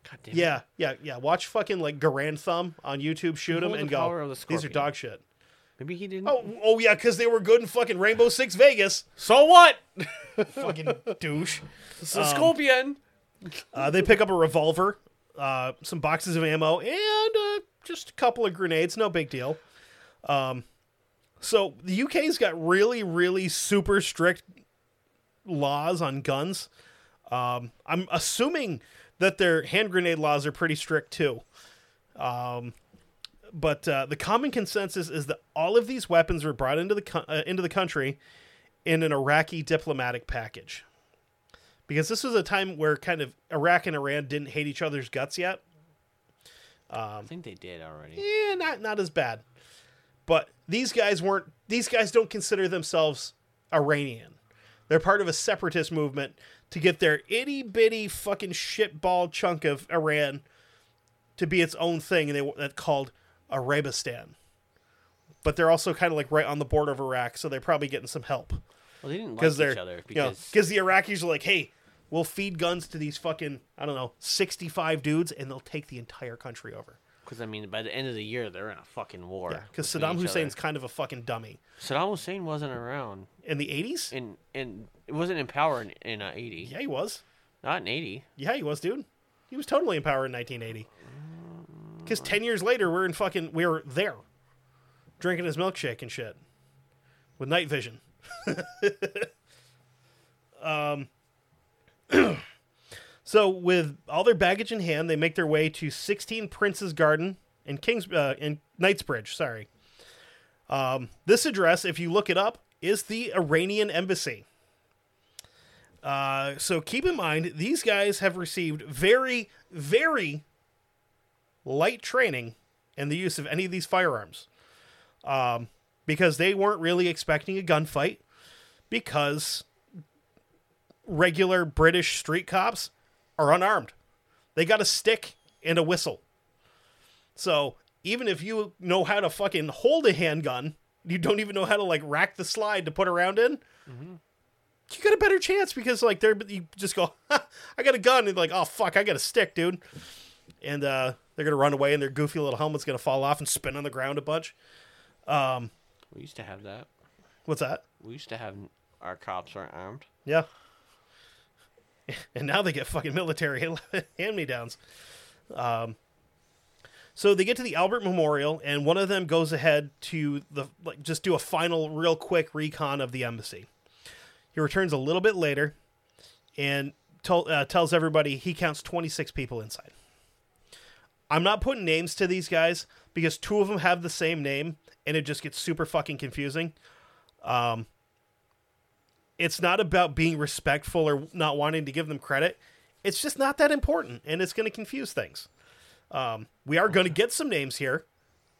God damn. it. Yeah, yeah, yeah. Watch fucking like Garand Thumb on YouTube shoot them Hold and go. the These are dog shit. Maybe he didn't. Oh, oh yeah, because they were good in fucking Rainbow Six Vegas. so what? [LAUGHS] fucking douche. It's a scorpion. Uh, they pick up a revolver, uh, some boxes of ammo, and uh, just a couple of grenades. No big deal. Um, so the UK's got really, really super strict laws on guns. Um, I'm assuming that their hand grenade laws are pretty strict too. Um, but uh, the common consensus is that all of these weapons were brought into the co- uh, into the country in an Iraqi diplomatic package because this was a time where kind of Iraq and Iran didn't hate each other's guts yet. I think they did already. Yeah, not not as bad. But these guys weren't. These guys don't consider themselves Iranian. They're part of a separatist movement to get their itty bitty fucking shitball chunk of Iran to be its own thing, and they that's called Arabistan. But they're also kind of like right on the border of Iraq, so they're probably getting some help Well, they didn't like because each other you know, the Iraqis are like, hey, we'll feed guns to these fucking I don't know sixty five dudes, and they'll take the entire country over. Because I mean, by the end of the year, they're in a fucking war. Yeah, because Saddam Hussein's other. kind of a fucking dummy. Saddam Hussein wasn't around In the eighties, in in it wasn't in power in, in uh, eighty. yeah, he was. Not in eighty. Yeah, he was, dude. He was totally in power in 1980. Because ten years later, we're in fucking we're there, drinking his milkshake and shit, with night vision. [LAUGHS] um. [CLEARS THROAT] so with all their baggage in hand, they make their way to 16 Prince's Garden in Kings uh, in Knightsbridge. Sorry. Um, this address, if you look it up, is the Iranian embassy. Uh, so keep in mind, these guys have received very, very light training in the use of any of these firearms. Um, because they weren't really expecting a gunfight, because regular British street cops are unarmed. They got a stick and a whistle. So even if you know how to fucking hold a handgun, you don't even know how to like rack the slide to put around in you got a better chance because like they're you just go [LAUGHS] i got a gun and like oh fuck i got a stick dude and uh they're gonna run away and their goofy little helmet's gonna fall off and spin on the ground a bunch Um, We used to have that. what's that We used to have our cops aren't armed. yeah [LAUGHS] and now they get fucking military [LAUGHS] hand me downs um so they get to the albert memorial and one of them goes ahead to the like just do a final real quick recon of the embassy. He returns a little bit later and uh, tells everybody he counts 26 people inside. I'm not putting names to these guys because two of them have the same name and it just gets super fucking confusing it's not about being respectful or not wanting to give them credit. It's just not that important, and it's going to confuse things. Um, we are going to get some names here,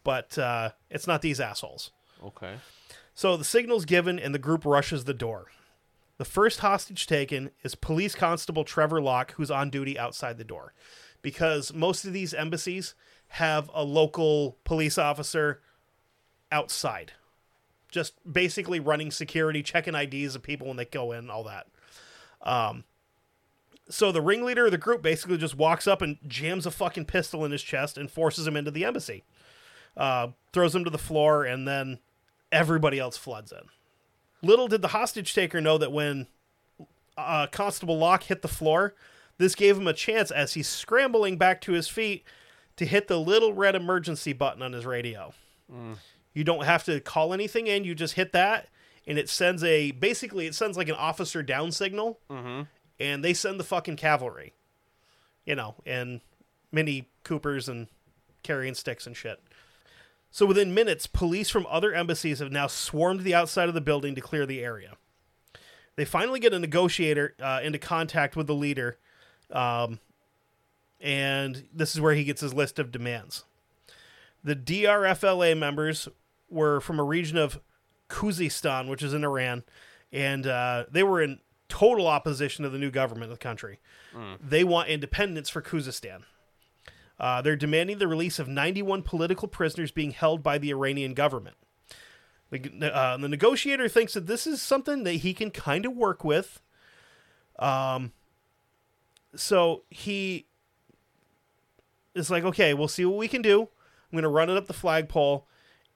but uh, it's not these assholes. Okay. So the signal's given, and the group rushes the door. The first hostage taken is Police Constable Trevor Lock, who's on duty outside the door. Because most of these embassies have a local police officer outside, just basically running security, checking IDs of people when they go in, all that. Um, so the ringleader of the group basically just walks up and jams a fucking pistol in his chest and forces him into the embassy. Uh, throws him to the floor, and then everybody else floods in. Little did the hostage taker know that when uh, Constable Lock hit the floor, this gave him a chance as he's scrambling back to his feet to hit the little red emergency button on his radio. You don't have to call anything in, you just hit that, and it sends a basically, it sends like an officer down signal, and they send the fucking cavalry, you know, and mini Coopers and carrying sticks and shit. So within minutes, police from other embassies have now swarmed the outside of the building to clear the area. They finally get a negotiator uh, into contact with the leader, um, and this is where he gets his list of demands. The DRFLA members were from a region of Khuzestan, which is in Iran, and uh, they were in total opposition to the new government of the country. They want independence for Khuzestan. Uh, they're demanding the release of 91 political prisoners being held by the Iranian government. The, uh, the negotiator thinks that this is something that he can kind of work with. Um, so he is like, okay, we'll see what we can do. I'm going to run it up the flagpole.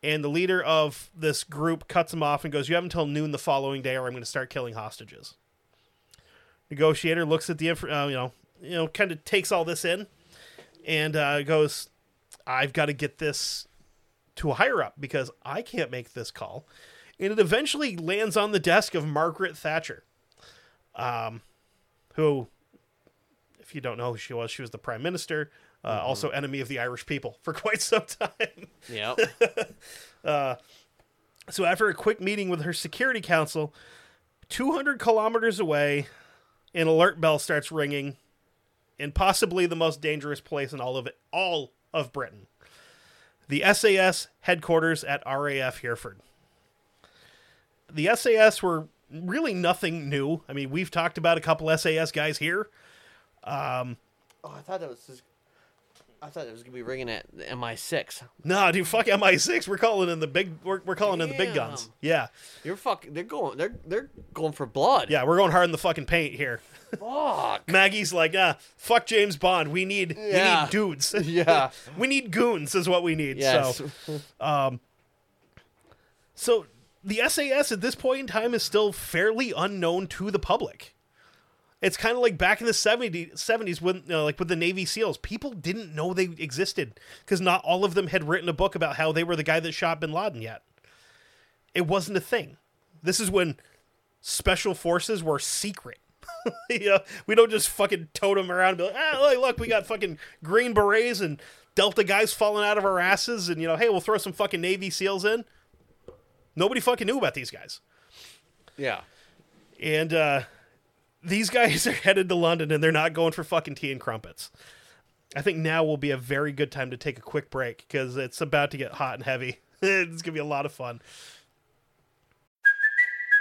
And the leader of this group cuts him off and goes, You have until noon the following day, or I'm going to start killing hostages. Negotiator looks at the, inf- uh, you know, you know, kind of takes all this in and uh, goes, I've got to get this to a higher up because I can't make this call. And it eventually lands on the desk of Margaret Thatcher, um, who, if you don't know who she was, she was the prime minister, uh, mm-hmm. also enemy of the Irish people for [LAUGHS] quite some time. Yep. [LAUGHS] Uh, so after a quick meeting with her security council, 200 kilometers away, an alert bell starts ringing in possibly the most dangerous place in all of it, all of Britain. The SAS headquarters at RAF Hereford. The SAS were really nothing new. I mean, we've talked about a couple SAS guys here. Um, oh, I thought that was. I thought it was gonna be ringing at MI6. Nah, dude, fuck MI6. We're calling in the big. We're, we're calling in the big guns. Damn. Yeah, You're fucking. They're going. They're they're going for blood. yeah, we're going hard in the fucking paint here. Fuck. Maggie's like, ah, fuck James Bond. We need we Yeah. need dudes. [LAUGHS] Yeah. [LAUGHS] we need goons is what we need. Yes. So, [LAUGHS] so the SAS at this point in time is still fairly unknown to the public. It's kind of like back in the 70s, 70s when, you know, like with the Navy SEALs, people didn't know they existed because not all of them had written a book about how they were the guy that shot Bin Laden yet. It wasn't a thing. This is when special forces were secret. [LAUGHS] you know, we don't just fucking tote them around and be like, ah, look, we got fucking green berets and Delta guys falling out of our asses, and you know, hey, we'll throw some fucking Navy SEAls in. Nobody fucking knew about these guys. yeah. And uh, these guys [LAUGHS] are headed to London and they're not going for fucking tea and crumpets. I think now will be a very good time to take a quick break because it's about to get hot and heavy. [LAUGHS] it's going to be a lot of fun.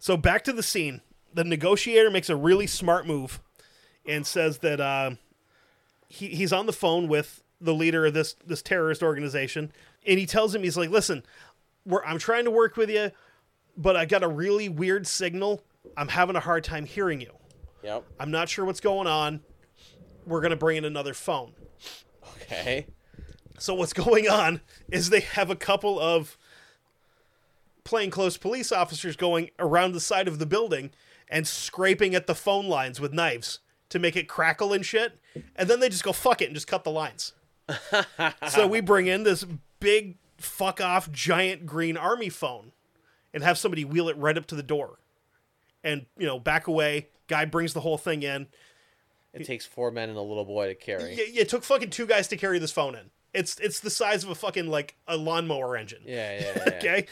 So back to the scene. The negotiator makes a really smart move and says that uh, he, he's on the phone with the leader of this this terrorist organization, and he tells him he's like, "Listen, we're, I'm trying to work with you, but I got a really weird signal. I'm having a hard time hearing you. Yep. I'm not sure what's going on. We're gonna bring in another phone." Okay. So what's [LAUGHS] going on is they have a couple of plainclothes police officers going around the side of the building and scraping at the phone lines with knives to make it crackle and shit. And then they just go fuck it and just cut the lines. [LAUGHS] so we bring in this big fuck off giant green army phone and have somebody wheel it right up to the door. And, you know, back away, guy brings the whole thing in. It takes four men and a little boy to carry. It, it took fucking two guys to carry this phone in. It's it's the size of a fucking like a lawnmower engine. Yeah, yeah, yeah. [LAUGHS] okay.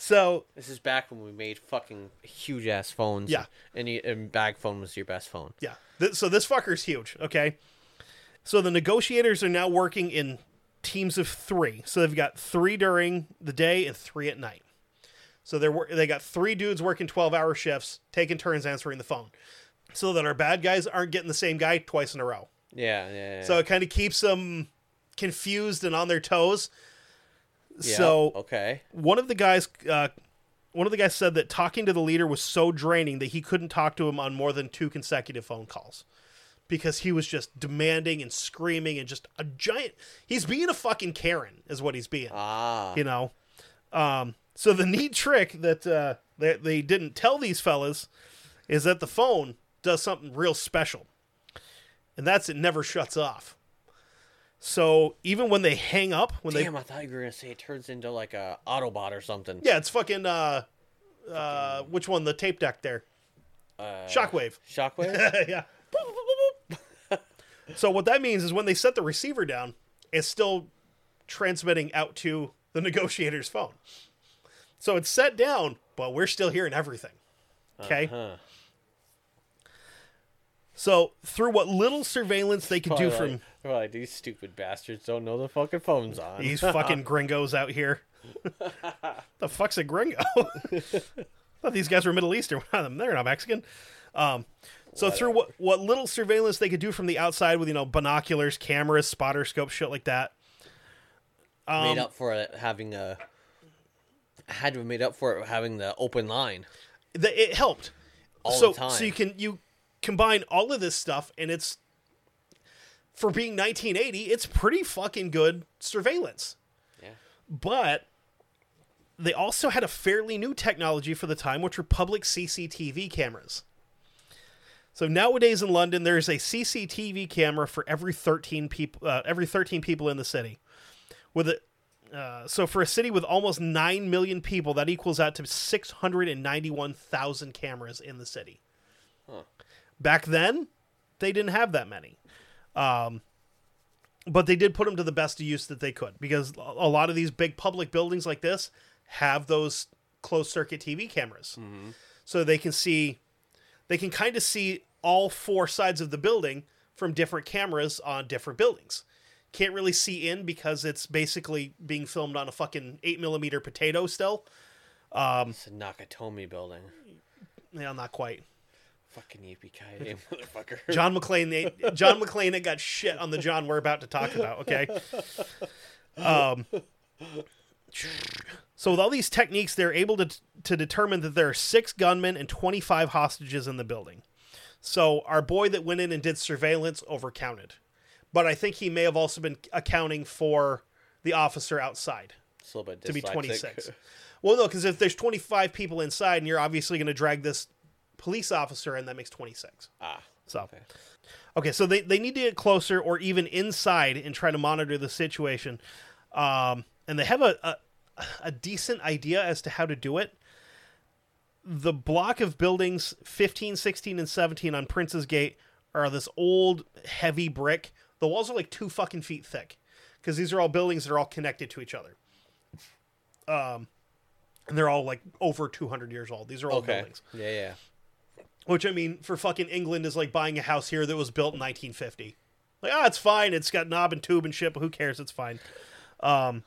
So This is back when we made fucking huge ass phones. Yeah. And, you, and bag phone was your best phone. yeah, th- so this fucker's huge. Okay. So the negotiators are now working in teams of three. So they've got three during the day and three at night. So they're they got three dudes working twelve hour shifts, taking turns answering the phone, so that our bad guys aren't getting the same guy twice in a row. Yeah, yeah. yeah. So it kind of keeps them confused and on their toes. Yeah, So okay. one of the guys uh, one of the guys said that talking to the leader was so draining that he couldn't talk to him on more than two consecutive phone calls because he was just demanding and screaming and just a giant he's being a fucking karen is what he's being Ah. you know um, so the neat trick that uh, that they didn't tell these fellas is that the phone does something real special and that's it never shuts off so even when they hang up when they Damn, I thought you were gonna say it turns into like a Autobot or something. Yeah, it's fucking uh uh which one? The tape deck there. Uh, Shockwave. Shockwave. [LAUGHS] yeah. so what that means is when they set the receiver down, it's still transmitting out to the [LAUGHS] negotiator's phone. So it's set down, but we're still hearing everything. Okay? Huh. So through what little surveillance they could do Probably from like, these stupid bastards don't know the fucking phone's on. these [LAUGHS] fucking gringos out here. [LAUGHS] the fuck's a gringo? [LAUGHS] thought these guys were Middle Eastern. They're not Mexican. Um, so through what what little surveillance they could do from the outside with you know binoculars, cameras, spotter scope, shit like that. made up for it having a had to have made up for it having the open line. That it helped. All so the time. so you can you combine all of this stuff and it's for being 1980, it's pretty fucking good surveillance. Yeah. but they also had a fairly new technology for the time, which were public CCTV cameras. So nowadays in London, there's a CCTV camera for every 13 people, uh, every 13 people in the city. With it, uh, so for a city with almost nine million people, that equals out to 691,000 cameras in the city. Back then, they didn't have that many. Um, but they did put them to the best use that they could because a lot of these big public buildings like this have those closed circuit TV cameras, so they can see, they can kind of see all four sides of the building from different cameras on different buildings. Can't really see in because it's basically being filmed on a fucking eight millimeter potato still. It's a Nakatomi building. Yeah, not quite. Fucking yippee ki [LAUGHS] motherfucker. John McClane, they, [LAUGHS] John McClane, that got shit on the John we're about to talk about. Okay. Um. So with all these techniques, they're able to to determine that there are six gunmen and twenty five hostages in the building. So our boy that went in and did surveillance overcounted, but I think he may have also been accounting for the officer outside It's a little bit to be 26. Well, no, because if there's 25 people inside and you're obviously going to drag this police officer and that makes 26. ah, So, okay, so they, they need to get closer or even inside and try to monitor the situation. Um, and they have a, a, a decent idea as to how to do it. The block of buildings 15, 16, and 17 on Prince's Gate are this old, heavy brick. The walls are like two fucking feet thick because these are all buildings that are all connected to each other. Um, and they're all like over 200 years old. These are old okay. buildings. Yeah, yeah. Which I mean, for fucking England is like buying a house here that was built in 1950. Like, ah, it's fine. It's got knob and tube and shit, but who cares? It's fine. Um,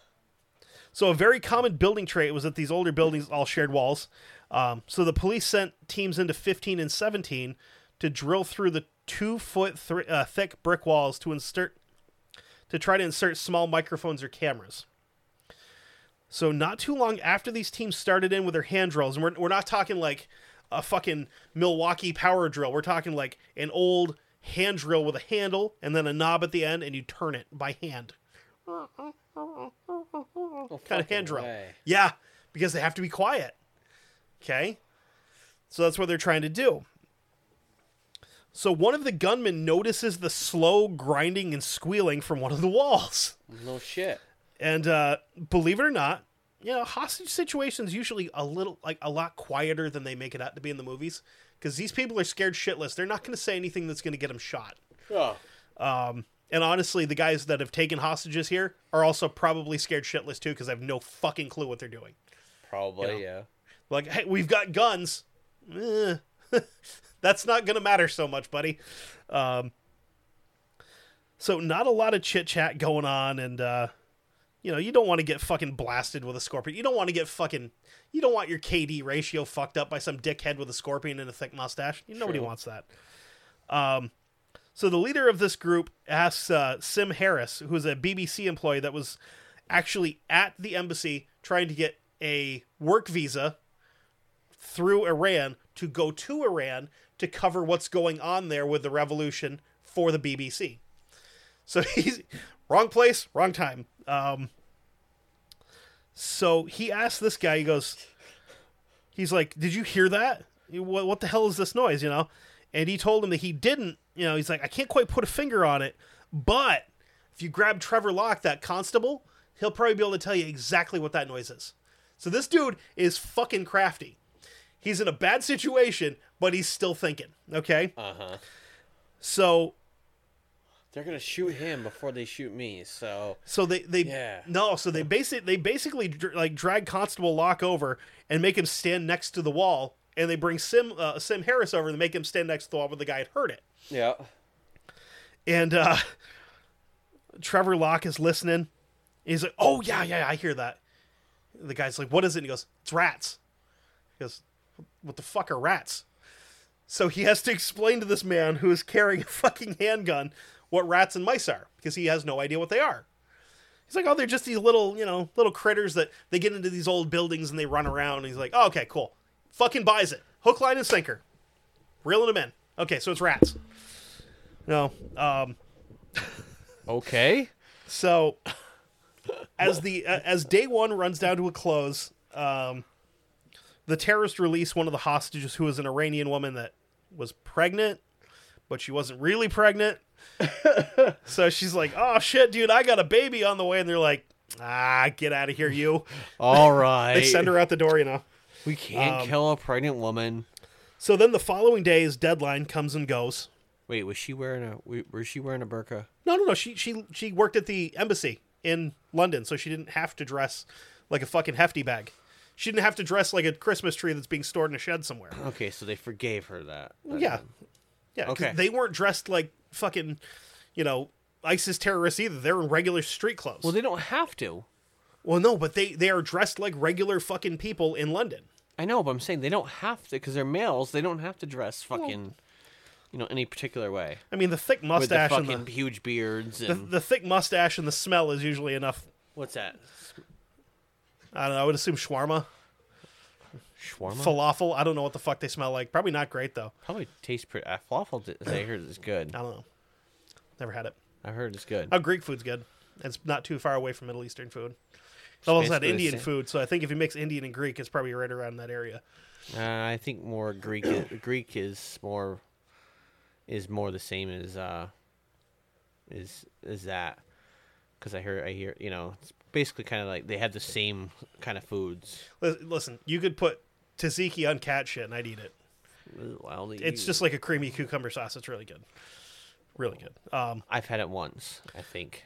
so a very common building trait was that these older buildings all shared walls. Um, so the police sent teams into 15 and 17 to drill through the two foot th- uh, thick brick walls to insert to try to insert small microphones or cameras. So not too long after these teams started in with their hand drills, and we're, we're not talking like a fucking Milwaukee power drill. We're talking like an old hand drill with a handle and then a knob at the end, and you turn it by hand. kind of hand drill. way. Yeah, because they have to be quiet. Okay? So that's what they're trying to do. So one of the gunmen notices the slow grinding and squealing from one of the walls. No shit. And uh, believe it or not, you know, hostage situations usually a little like a lot quieter than they make it out to be in the movies because these people are scared shitless. They're not going to say anything that's going to get them shot. Oh. Um, and honestly, the guys that have taken hostages here are also probably scared shitless too because they have no fucking clue what they're doing. Probably, You yeah. Like, hey, we've got guns. Eh, [LAUGHS] that's not going to matter so much, buddy. Um, so, not a lot of chit chat going on, and uh, you know, you don't want to get fucking blasted with a scorpion. You don't want to get fucking. You don't want your KD ratio fucked up by some dickhead with a scorpion and a thick mustache. Nobody True. wants that. Um, so the leader of this group asks uh, Sim Harris, who's a BBC employee that was actually at the embassy trying to get a work visa through Iran to go to Iran to cover what's going on there with the revolution for the BBC. So [LAUGHS] he's wrong place, wrong time. Um, so he asked this guy, he goes, he's like, Did you hear that? What, what the hell is this noise, you know? And he told him that he didn't, you know, he's like, I can't quite put a finger on it, but if you grab Trevor Lock, that constable, he'll probably be able to tell you exactly what that noise is. So this dude is fucking crafty. He's in a bad situation, but he's still thinking, okay? Uh huh. So They're gonna shoot him before they shoot me. So So they they Yeah. no, so they basic they basically dr- like drag Constable Lock over and make him stand next to the wall, and they bring Sim uh, Sim Harris over and make him stand next to the wall where the guy had heard it. yeah. And uh, Trevor Lock is listening. He's like, "Oh yeah, yeah, I hear that." The guy's like, "What is it?" And he goes, "It's rats." He goes, "What the fuck are rats?" So he has to explain to this man who is carrying a fucking handgun what rats and mice are because he has no idea what they are. He's like, "Oh, they're just these little, you know, little critters that they get into these old buildings and they run around." And he's like, oh, "Okay, cool." Fucking buys it. Hook, line, and sinker. Reeling them in. Okay, so it's rats. No. Um, Okay. [LAUGHS] so as the uh, as day one runs down to a close, um, the terrorists release one of the hostages, who was an Iranian woman that was pregnant, but she wasn't really pregnant. [LAUGHS] so she's like, "Oh shit, dude, I got a baby on the way," and they're like, "Ah, get out of here, you!" All [LAUGHS] right. They send her out the door, you know. We can't Um, kill a pregnant woman. So then the following day's deadline comes and goes. Wait, was she wearing a? Was she wearing a burqa? No, no, no. She she she worked at the embassy in London, so she didn't have to dress like a fucking hefty bag. She didn't have to dress like a Christmas tree that's being stored in a shed somewhere. Okay, so they forgave her that. that Yeah. Yeah. Okay. They weren't dressed like fucking, you know, ISIS terrorists either. They're in regular street clothes. Well, they don't have to. well, no, but they they are dressed like regular fucking people in London. I know, but I'm saying they don't have to because they're males. They don't have to dress fucking, you know, any particular way. I mean, the thick With the mustache and fucking the, huge beards the the thick mustache and the smell is usually enough. what's that? I don't know. I would assume shawarma, Shawarma. falafel. I don't know what the fuck they smell like. Probably not great though. Probably tastes pretty. Uh, falafel, I heard is good. I don't know. Never had it. I heard it's good. Oh, Greek food's good. It's not too far away from Middle Eastern food. It's also had Indian same. food, so I think if you mix Indian and Greek, it's probably right around that area. Uh, I think more Greek. Is, [COUGHS] Greek is more is more the same as uh is is that because I hear I hear you know it's basically kind of like they have the same kind of foods. Listen, you could put tzatziki on cat shit, and I'd eat it. It's just like a creamy cucumber sauce. It's really good, really good. Um, I've had it once. I think.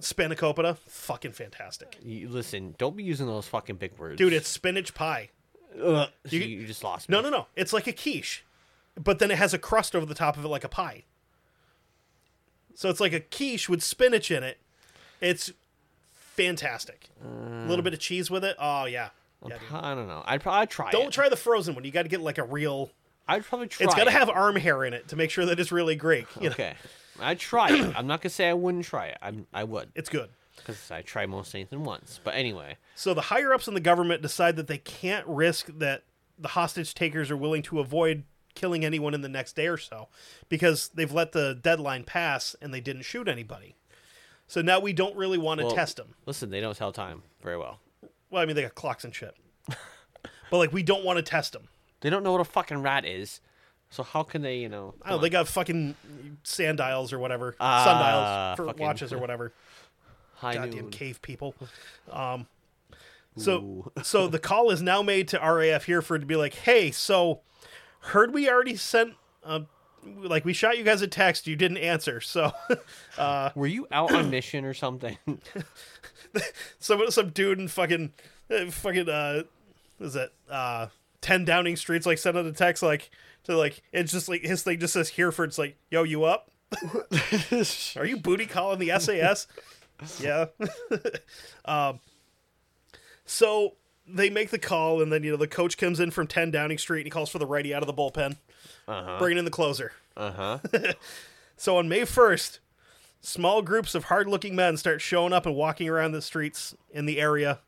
spanakopita, fucking fantastic, You, listen, don't be using those fucking big words, dude. It's spinach pie. Ugh, you- you, you just lost me. No, no, no. It's like a quiche, but then it has a crust over the top of it like a pie. So it's like a quiche with spinach in it. It's fantastic. a little bit of cheese with it. Oh yeah. Yeah. I don't know. I'd probably try. It. Don't it. try the frozen one. You got to get like a real. I'd probably try. It's got to it. have arm hair in it to make sure that it's really Greek. You know, Okay, I'd try it. I'm not gonna say I wouldn't try it. I'm, I would it's good. because I try most anything once. But anyway, So the higher ups in the government decide that they can't risk that the hostage takers are willing to avoid killing anyone in the next day or so because they've let the deadline pass and they didn't shoot anybody. So now we don't really want to Well- test them. listen, they don't tell time very well. Well, I mean they got clocks and shit. but like we don't want to test them. They don't know what a fucking rat is, so how can they? You know, I don't know, they got fucking sand dials or whatever, Ah, sundials for fucking- watches or whatever. [LAUGHS] high Goddamn noon. cave people. Um, so so the call is now made to RAF Hereford to be like, hey, so heard we already sent, uh, like we shot you guys a text, you didn't answer. So [LAUGHS] Were you out on mission or something? [LAUGHS] [LAUGHS] some some dude in fucking uh, fucking uh, is it uh, ten Downing Street's like sent out a text like to like it's just like his thing just says Hereford's like, yo, you up? [LAUGHS] Are you booty calling the SAS? yeah. [LAUGHS] um, so they make the call, and then you know the coach comes in from ten Downing Street, and he calls for the righty out of the bullpen, bringing in the closer. uh huh. So on May first, small groups of hard-looking men start showing up and walking around the streets in the area,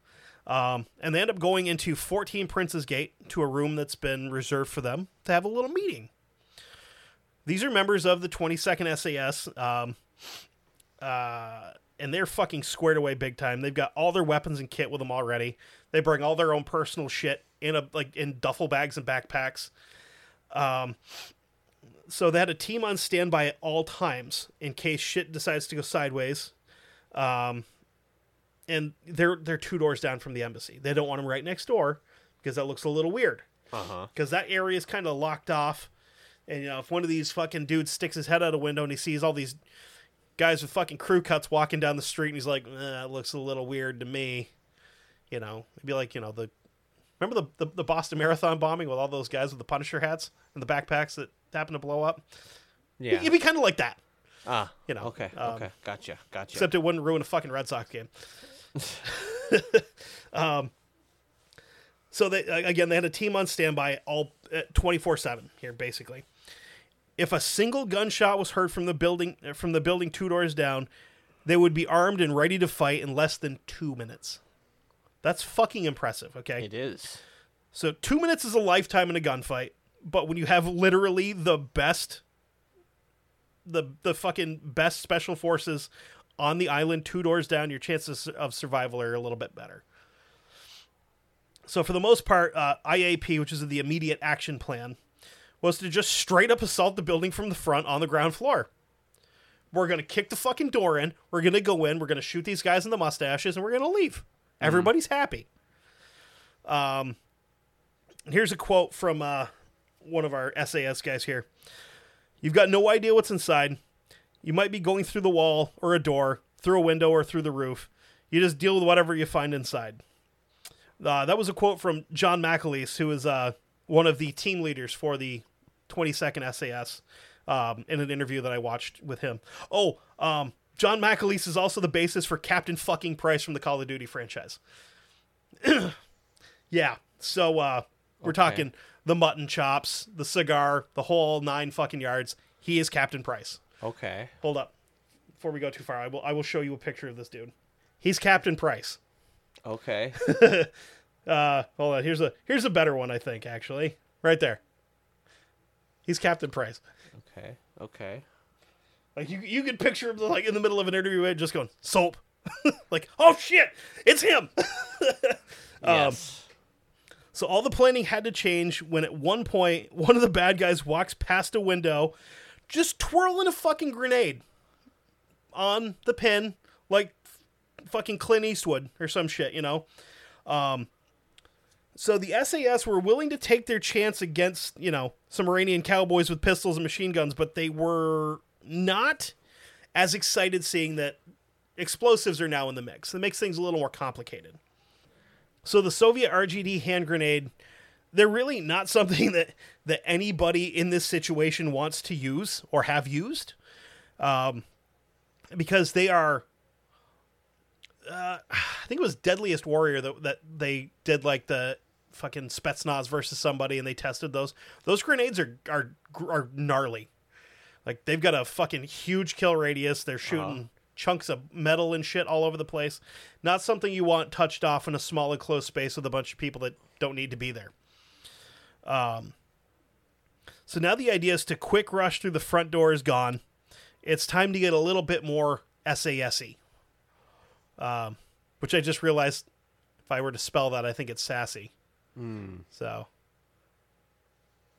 um, and they end up going into 14 Prince's Gate to a room that's been reserved for them to have a little meeting. These are members of the 22nd SAS, um, uh, and they're fucking squared away big time. They've got all their weapons and kit with them already. They bring all their own personal shit in a like in duffel bags and backpacks. Um, so they had a team on standby at all times in case shit decides to go sideways. Um, and they're they're two doors down from the embassy. They don't want them right next door because that looks a little weird. Uh huh. Because that area is kind of locked off. And you know, if one of these fucking dudes sticks his head out a window and he sees all these guys with fucking crew cuts walking down the street and he's like, eh, "That looks a little weird to me," you know, it'd be like you know the remember the, the the Boston Marathon bombing with all those guys with the Punisher hats and the backpacks that happened to blow up. Yeah. It'd be kind of like that, ah. you know. Okay. um, okay. Gotcha. Gotcha. except it wouldn't ruin a fucking Red Sox game. [LAUGHS] um, so they again they had a team on standby all twenty four seven here basically. If a single gunshot was heard from the building from the building two doors down, they would be armed and ready to fight in less than two minutes. That's fucking impressive. Okay, it is. so two minutes is a lifetime in a gunfight, but when you have literally the best, the the fucking best special forces on the island, two doors down, your chances of survival are a little bit better. So for the most part, uh, IAP, which is the immediate action plan, was to just straight up assault the building from the front on the ground floor. We're gonna kick the fucking door in. We're gonna go in. We're gonna shoot these guys in the mustaches, and we're gonna leave. Everybody's happy. Um, here's a quote from uh, one of our SAS guys here. You've got no idea what's inside. You might be going through the wall or a door, through a window or through the roof. You just deal with whatever you find inside. Uh, that was a quote from John McAleese, who is uh, one of the team leaders for the 22nd SAS, um, in an interview that I watched with him. Oh, um, John McAleese is also the basis for Captain fucking Price from the Call of Duty franchise. [CLEARS THROAT] yeah, so uh, we're Okay. talking the mutton chops, the cigar, the whole nine fucking yards. He is Captain Price. Okay. Hold up, before we go too far, I will I will show you a picture of this dude. He's Captain Price. Okay. [LAUGHS] Uh, hold on. Here's a here's a better one, I think. Actually, right there. He's Captain Price. okay. Okay. Like you, you could picture him like in the middle of an interview, and just going soap. [LAUGHS] like, oh shit, it's him. [LAUGHS] Yes. So all the planning had to change when at one point one of the bad guys walks past a window, just twirling a fucking grenade on the pin, like f- fucking Clint Eastwood or some shit, you know. Um, so the SAS were willing to take their chance against, you know, some Iranian cowboys with pistols and machine guns, but they were not as excited seeing that explosives are now in the mix. It makes things a little more complicated. So the Soviet RGD hand grenade, they're really not [LAUGHS] something that that anybody in this situation wants to use or have used, um, because they are. Uh, I think it was Deadliest Warrior that that they did like the fucking Spetsnaz versus somebody, and they tested those. Those grenades are are are gnarly. Like they've got a fucking huge kill radius. They're shooting chunks of metal and shit all over the place. Not something you want touched off in a small enclosed space with a bunch of people that don't need to be there. Um. So now the idea is to quick rush through the front door is gone. It's time to get a little bit more SASy. Um, which I just realized if I were to spell that, I think it's sassy. So,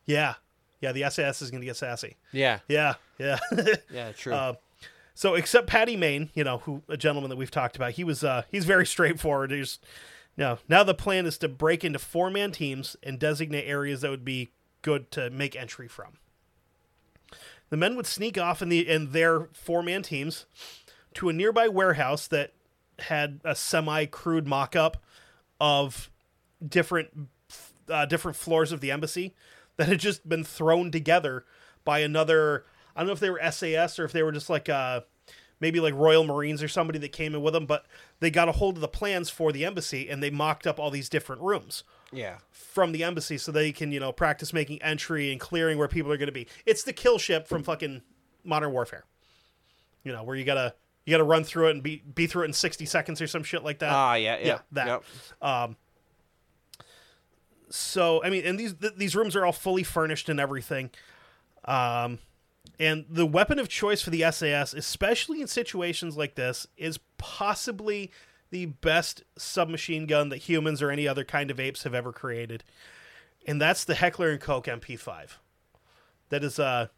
yeah, yeah, the SAS is going to get sassy. Yeah. Yeah, yeah. [LAUGHS] Yeah. True. Uh, so except Patty Main, you know, who a gentleman that we've talked about, he was uh he's very straightforward. He's no now the plan is to break into four man teams and designate areas that would be good to make entry from. The men would sneak off in the in their four man teams to a nearby warehouse that had a semi crude mock up of different uh, different floors of the embassy that had just been thrown together by another. I don't know if they were SAS or if they were just like uh, maybe like Royal Marines or somebody that came in with them, but they got a hold of the plans for the embassy and they mocked up all these different rooms yeah. from the embassy so they can you know practice making entry and clearing where people are going to be. It's the kill ship from fucking Modern Warfare. You know where you gotta you gotta run through it and be be through it in sixty seconds or some shit like that. Ah, yeah. Yeah. yeah, that. Yep. So I mean, and these th- these rooms are all fully furnished and everything. Um, and the weapon of choice for the SAS, especially in situations like this, is possibly the best submachine gun that humans or any other kind of apes have ever created, and that's the Heckler and Koch MP5. That is a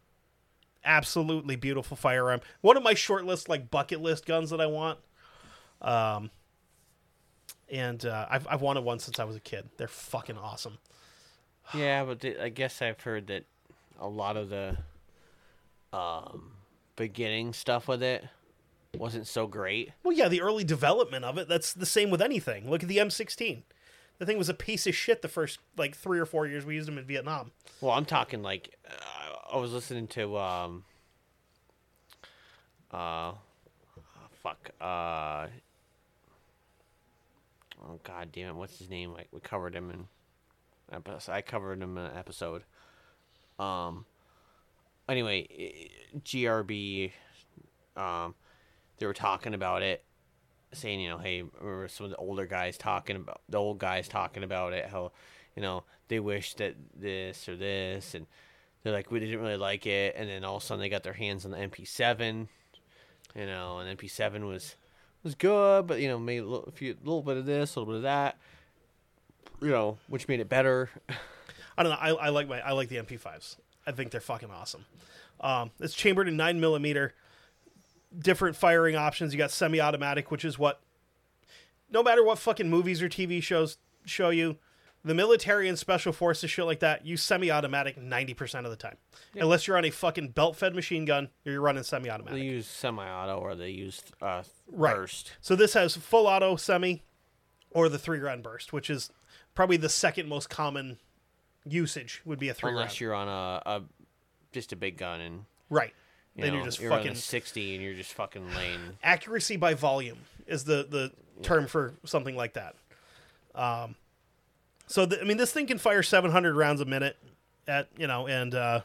absolutely beautiful firearm. One of my short list, like bucket list guns that I want. Um, and uh, I've I've wanted one since I was a kid. They're fucking awesome. Yeah, but th- I guess I've heard that a lot of the um, beginning stuff with it wasn't so great. Well, yeah, the early development of it, that's the same with anything. Look at the M16. The thing was a piece of shit the first, like, three or four years we used them in Vietnam. Well, I'm talking like uh, I was listening to um uh fuck uh oh god damn it what's his name? Like we covered him in I covered him in an episode. Um anyway GRB um they were talking about it saying, you know, hey, remember some of the older guys talking about the old guys talking about it, how, you know, they wish that this or this, and they're like, we didn't really like it, and then all of a sudden they got their hands on the MP7, you know, and MP7 was was good, but you know, made a little, few, little bit of this, a little bit of that, you know, which made it better. I don't know. I, I like my I like the MP5s. I think they're fucking awesome. Um, it's chambered in nine millimeter. Different firing options. You got semi-automatic, which is what, no matter what fucking movies or TV shows show you, the military and special forces shit like that use semi-automatic 90% of the time. Unless you're on a fucking belt-fed machine gun, you're running semi-automatic. They use semi-auto or they use uh, Right. burst. So this has full auto semi or the 3 round burst, which is probably the second most common usage would be a 3 Unless round. you're on a, a just a big gun and Right. you then know, you're just on fucking 60 and you're just fucking laying. accuracy by volume is the the term for something like that. Um, so the, I mean, this thing can fire 700 rounds a minute at you know, and uh,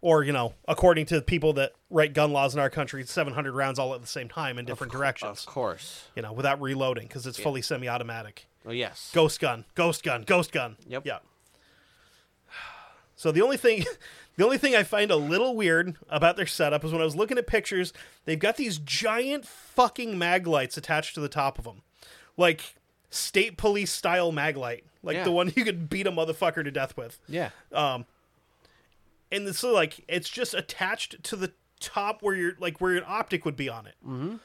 or you know, according to people that write gun laws in our country, 700 rounds all at the same time in different directions. Of course. You know, without reloading because it's fully semi-automatic. Oh yes. Ghost gun, ghost gun, ghost gun. Yep. Yeah. So the only thing, [LAUGHS] the only thing I find a little weird about their setup is when I was looking at pictures, they've got these giant fucking mag lights attached to the top of them, like state police style mag light, like Yeah. the one you could beat a motherfucker to death with. Yeah. And it's like it's just attached to the top where your like where an optic would be on it. Mm-hmm.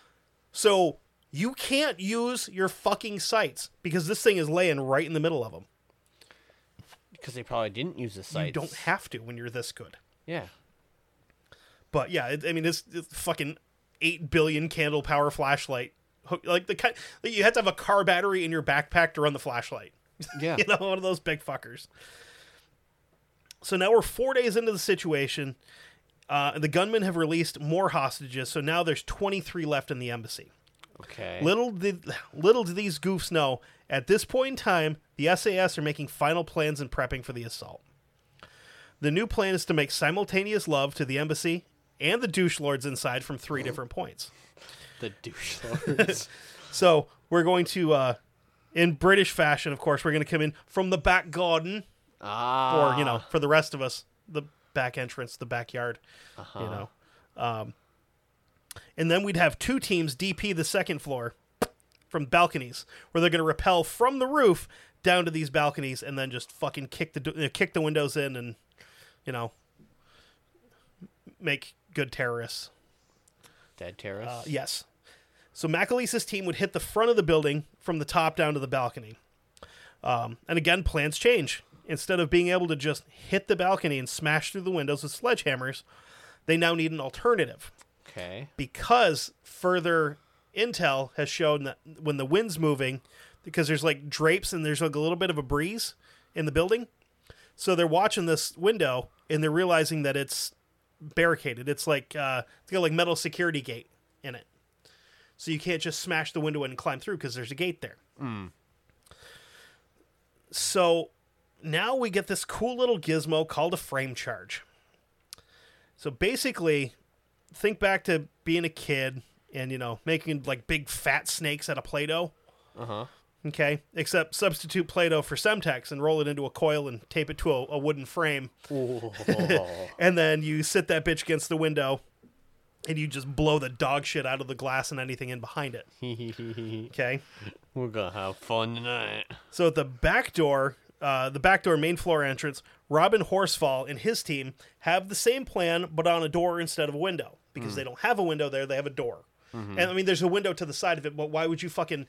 So you can't use your fucking sights because this thing is laying right in the middle of them. Because they probably didn't use the sights. You don't have to when you're this good. Yeah. But yeah, it, I mean, it's, it's fucking eight billion candle power flashlight. Hook- Like the kind, like you have to have a car battery in your backpack to run the flashlight. Yeah. [LAUGHS] you know, one of those big fuckers. So now we're four days into the situation. Uh, and the gunmen have released more hostages, so now there's 23 left in the embassy. Okay. Little did little do these goofs know, at this point in time, the SAS are making final plans and prepping for the assault. The new plan is to make simultaneous love to the embassy and the douche lords inside from three different points. the douche lords. [LAUGHS] So we're going to, uh, in British fashion, of course, we're going to come in from the back garden, ah. or you know, for the rest of us, the back entrance, the backyard. Uh-huh. You know, um, and then we'd have two teams DP the second floor from balconies, where they're going to rappel from the roof down to these balconies, and then just fucking kick the uh, kick the windows in, and you know, make good terrorists. Dead terrorists. Uh, yes. So McAleese's team would hit the front of the building from the top down to the balcony. Um, and again, plans change. Instead of being able to just hit the balcony and smash through the windows with sledgehammers, they now need an alternative Okay. because further intel has shown that when the wind's moving, because there's like drapes and there's like a little bit of a breeze in the building, so they're watching this window and they're realizing that it's barricaded. It's like uh, it's got like metal security gate in it, so you can't just smash the window and climb through because there's a gate there. So now we get this cool little gizmo called a frame charge. So basically, think back to being a kid and you know making like big fat snakes out of play-doh Uh huh. okay except substitute play-doh for semtex and roll it into a coil and tape it to a, a wooden frame [LAUGHS] and then you sit that bitch against the window and you just blow the dog shit out of the glass and anything in behind it [LAUGHS] okay We're gonna have fun tonight. so at the back door, uh, the back door main floor entrance, Robin Horsfall and his team have the same plan, but on a door instead of a window because they don't have a window there; they have a door. And I mean, there's a window to the side of it, but why would you fucking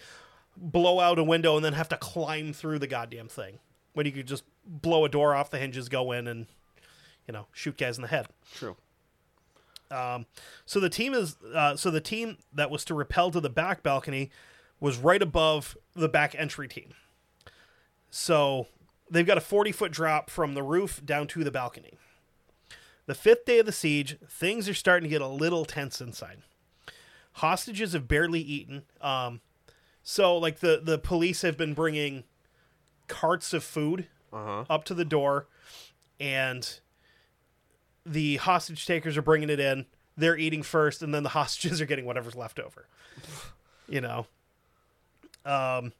blow out a window and then have to climb through the goddamn thing when you could just blow a door off the hinges, go in, and you know shoot guys in the head? True. So the team is uh, so the team that was to repel to the back balcony was right above the back entry team. So they've got a 40 foot drop from the roof down to the balcony. The fifth day of the siege, things are starting to get a little tense inside. Hostages have barely eaten. Um, so like the the police have been bringing carts of food up to the door, and the hostage takers are bringing it in. They're eating first, and then the [LAUGHS] hostages are getting whatever's left over. You know. Um,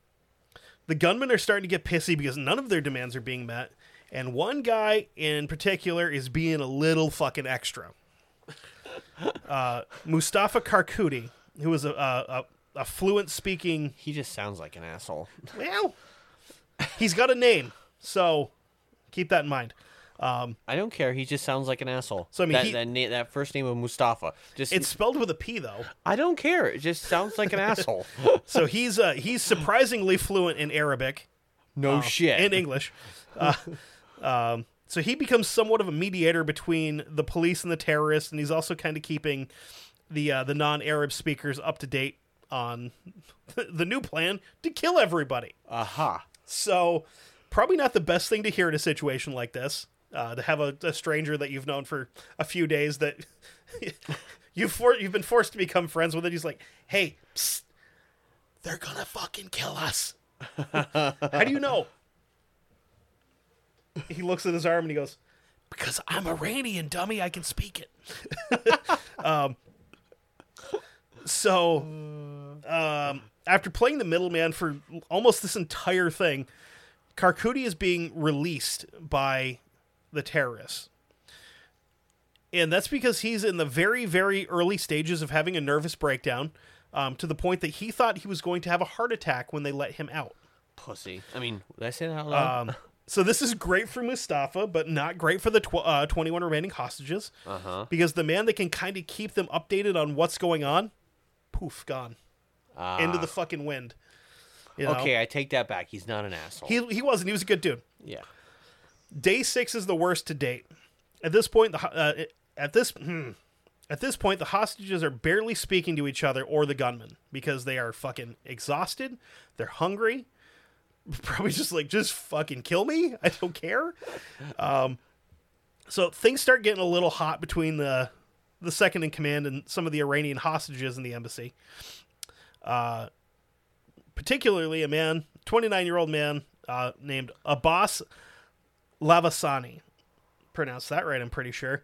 the gunmen are starting to get pissy because none of their demands are being met, and one guy in particular is being a little fucking extra. Uh, Mustapha Karkouti, who is a, a, a, a fluent speaking He just sounds like an asshole. well, he's got a name, so keep that in mind. Um, I don't care. He just sounds like an asshole. So, I mean, that, he- that, na- that first name of Mustapha. Just it's spelled with a P though, I don't care. It just sounds like an asshole. [LAUGHS] so he's uh, he's surprisingly fluent in Arabic. No shit. in English. Uh, um, so he becomes somewhat of a mediator between the police and the terrorists, and he's also kind of keeping the uh, the non-Arab speakers up to date on [LAUGHS] the new plan to kill everybody. Aha. So, probably not the best thing to hear in a situation like this. Uh, to have a, a stranger that you've known for a few days that [LAUGHS] you've for, you've been forced to become friends with, it. He's like, "Hey, psst, they're gonna fucking kill us." [LAUGHS] How do you know? He looks at his arm and he goes, "Because I'm Iranian, dummy. I can speak it." [LAUGHS] um, so, um, after playing the middleman for almost this entire thing, Karkouti is being released by the terrorists. And that's because he's in the very, very early stages of having a nervous breakdown um, to the point that he thought he was going to have a heart attack when they let him out. Pussy. I mean, did I say that out loud? Um, so this is great for Mustapha, but not great for the tw- uh, 21 remaining hostages. Uh-huh. Because the man that can kind of keep them updated on what's going on, poof, gone. Into the fucking wind. You know? Ah. okay, I take that back. He's not an asshole. He, he wasn't. He was a good dude. yeah. Day six is the worst to date. At this point, the uh, at this hmm, at this point, the hostages are barely speaking to each other or the gunman because they are fucking exhausted. They're hungry. [LAUGHS] Probably just like just fucking kill me. [LAUGHS] I don't care. Um, so things start getting a little hot between the the second in command and some of the Iranian hostages in the embassy. Uh, particularly a man, 29 year old man uh, named Abbas Lavasani, pronounced that right, I'm pretty sure,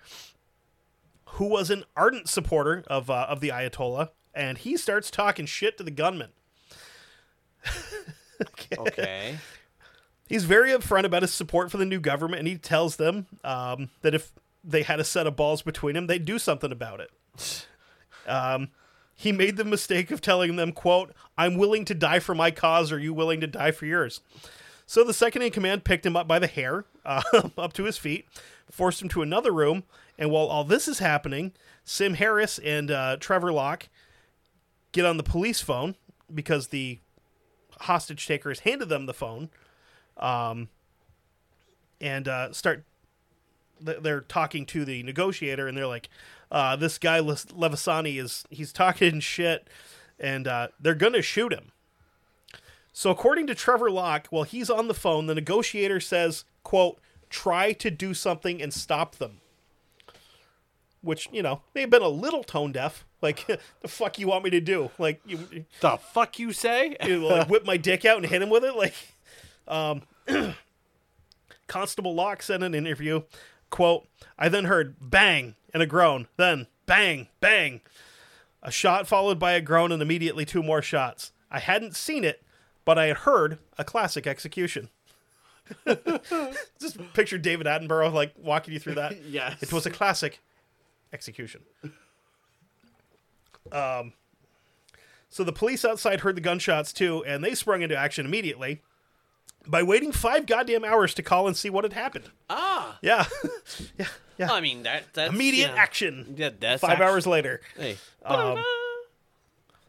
who was an ardent supporter of uh, of the Ayatollah, and he starts talking shit to the gunman. [LAUGHS] Okay. He's very upfront about his support for the new government, and he tells them um, that if they had a set of balls between them, they'd do something about it. Um, he made the mistake of telling them, "quote I'm willing to die for my cause. Are you willing to die for yours?" So the second in command picked him up by the hair, uh, [LAUGHS] up to his feet, forced him to another room, and while all this is happening, Sim Harris and uh, Trevor Lock get on the police phone because the hostage takers handed them the phone um, and uh, start. They're talking to the negotiator, and they're like, uh, "This guy Lavasani is he's talking [LAUGHS] shit, and uh, they're gonna shoot him." So, according to Trevor Lock, while he's on the phone, the negotiator says, "quote Try to do something and stop them." Which you know may have been a little tone deaf. Like, [LAUGHS] the fuck you want me to do? Like, you, the fuck you say? you know, like whip my dick out and hit him with it like um [CLEARS THROAT] constable lock said in an interview quote i then heard bang and a groan then bang bang a shot followed by a groan and immediately two more shots i hadn't seen it but i had heard a classic execution [LAUGHS] just picture david attenborough like walking you through that [LAUGHS] Yes. it was a classic execution Um, So the police outside heard the gunshots too, and they sprung into action immediately by waiting five goddamn hours to call and see what had happened. Ah. Yeah, [LAUGHS] yeah, yeah. I mean that that's Immediate yeah. action. Yeah, that's five actu- hours later. Hey.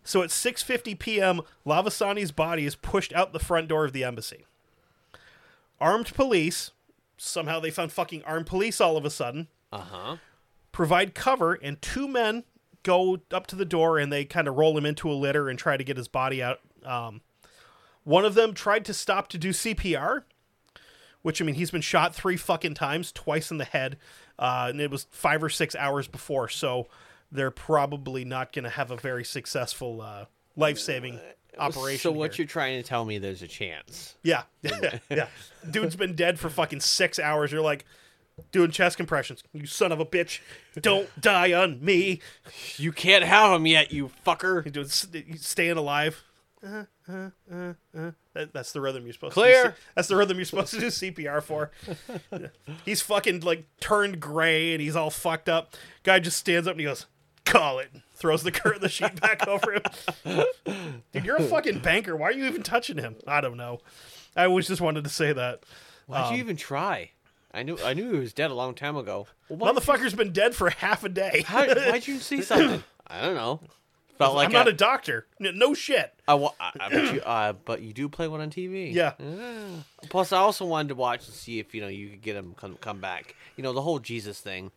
So at 6:50 p.m., Lavasani's body is pushed out the front door of the embassy. Armed police, somehow they found fucking armed police all of a sudden, uh-huh. provide cover, and two men go up to the door and they kind of roll him into a litter and try to get his body out. Um, one of them tried to stop to do CPR, which I mean he's been shot three fucking times, twice in the head, uh, and it was five or six hours before, so they're probably not going to have a very successful uh, life saving operation. So what here. you're trying to tell me there's a chance. [LAUGHS] Yeah. yeah. Dude's been dead for fucking six hours. You're like doing chest compressions. You son of a bitch. Don't [LAUGHS] die on me. You can't have him yet, you fucker. You're doing st- staying alive. Uh, uh, uh, uh. That, that's the rhythm you're supposed Clear. to do. That's the rhythm you're supposed to do CPR for. [LAUGHS] he's fucking like turned gray and he's all fucked up. Guy just stands up and he goes, "Call it." Throws the curtain, the sheet back [LAUGHS] over him. Dude, you're a fucking banker. Why are you even touching him? I don't know. I always just wanted to say that. Why'd Um, you even try? I knew I knew he was dead a long time ago. Well, Motherfucker's been dead for half a day. how, why'd you see something? [LAUGHS] I don't know. Felt like I'm not a- a doctor. No shit. I, wa- I, I bet you, uh, but you do play one on TV. Yeah. Plus, I also wanted to watch and see if you know you could get him come come back. You know the whole Jesus thing.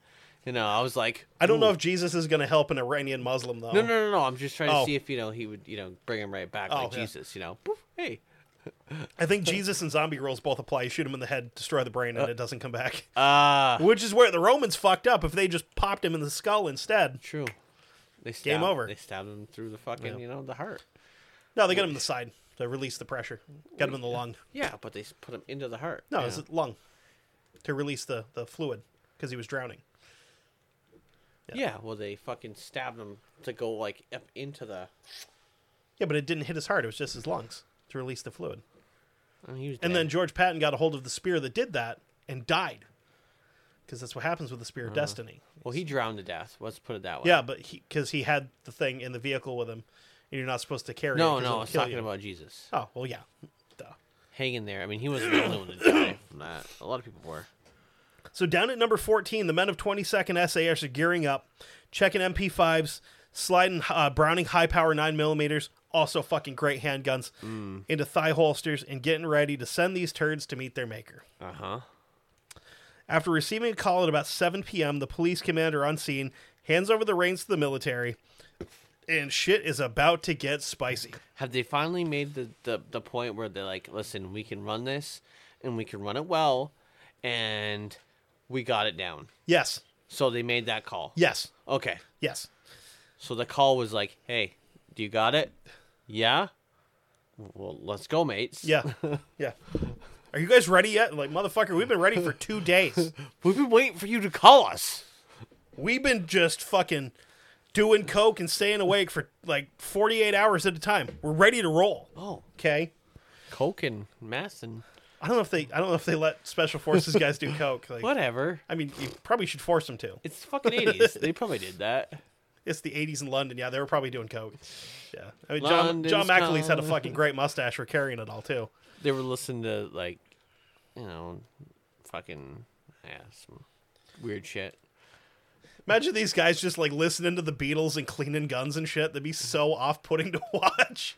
You know, I was like, I don't know if Jesus is going to help an Iranian Muslim though. No, no, no, no. I'm just trying to Oh. see if you know he would, you know, bring him right back Oh, like yeah. Jesus. You know, Poof, hey. I think [LAUGHS] Jesus and zombie rules both apply. You shoot him in the head, destroy the brain, and it doesn't come back. [LAUGHS] Ah, Which is where the Romans fucked up. If they just popped him in the skull instead. true. They Game stabbed, over. They stabbed him through the fucking, you know, the heart. No, they got him in the side to release the pressure. Got him in the lung. Yeah, but they put him into the heart. No, you it's the lung to release the, the fluid because he was drowning. Yeah. Well, they fucking stabbed him to go like up into the. Yeah, but it didn't hit his heart. It was just his lungs to release the fluid. I mean, he was And dead. then George Patton got a hold of the spear that did that and died. Because that's what happens with the spear of uh-huh. destiny. well, he drowned to death. Let's put it that way. Yeah, but because he had the thing in the vehicle with him, and you're not supposed to carry it. No, 'cause no, I was talking you. about Jesus. Oh well, yeah. Duh. Hanging there. I mean, he wasn't the only one to die from that. A lot of people were. So down at number 14, the men of 22nd SAS are gearing up, checking MP5s, sliding uh, Browning high power 9 millimeters, also fucking great handguns, into thigh holsters, and getting ready to send these turds to meet their maker. Uh huh. After receiving a call at about 7 p.m., the police commander on scene hands over the reins to the military, and shit is about to get spicy. Have they finally made the, the, the point where they're like, listen, we can run this and we can run it well and we got it down. Yes, So they made that call. yes, Okay. yes. So the call was like, hey, do you got it? Yeah? Well, let's go, mates. Yeah, [LAUGHS] yeah. Are you guys ready yet? Like, motherfucker, we've been ready for two days. [LAUGHS] We've been waiting for you to call us. We've been just fucking doing coke and staying awake for like 48 hours at a time. We're ready to roll. Oh, Okay. Coke and mess and I don't know if they I don't know if they let special forces guys do [LAUGHS] coke. Like, whatever. I mean, you probably should force them to. It's fucking 80s. they probably did that. [LAUGHS] It's the 80s in London. Yeah, they were probably doing coke. Yeah. I mean, John, John McAleese had a fucking great [LAUGHS] mustache for carrying it all too. They were listening to, like, you know, fucking, yeah, some weird shit. Imagine these guys just like listening to the Beatles and cleaning guns and shit. That'd be so off-putting to [LAUGHS] watch.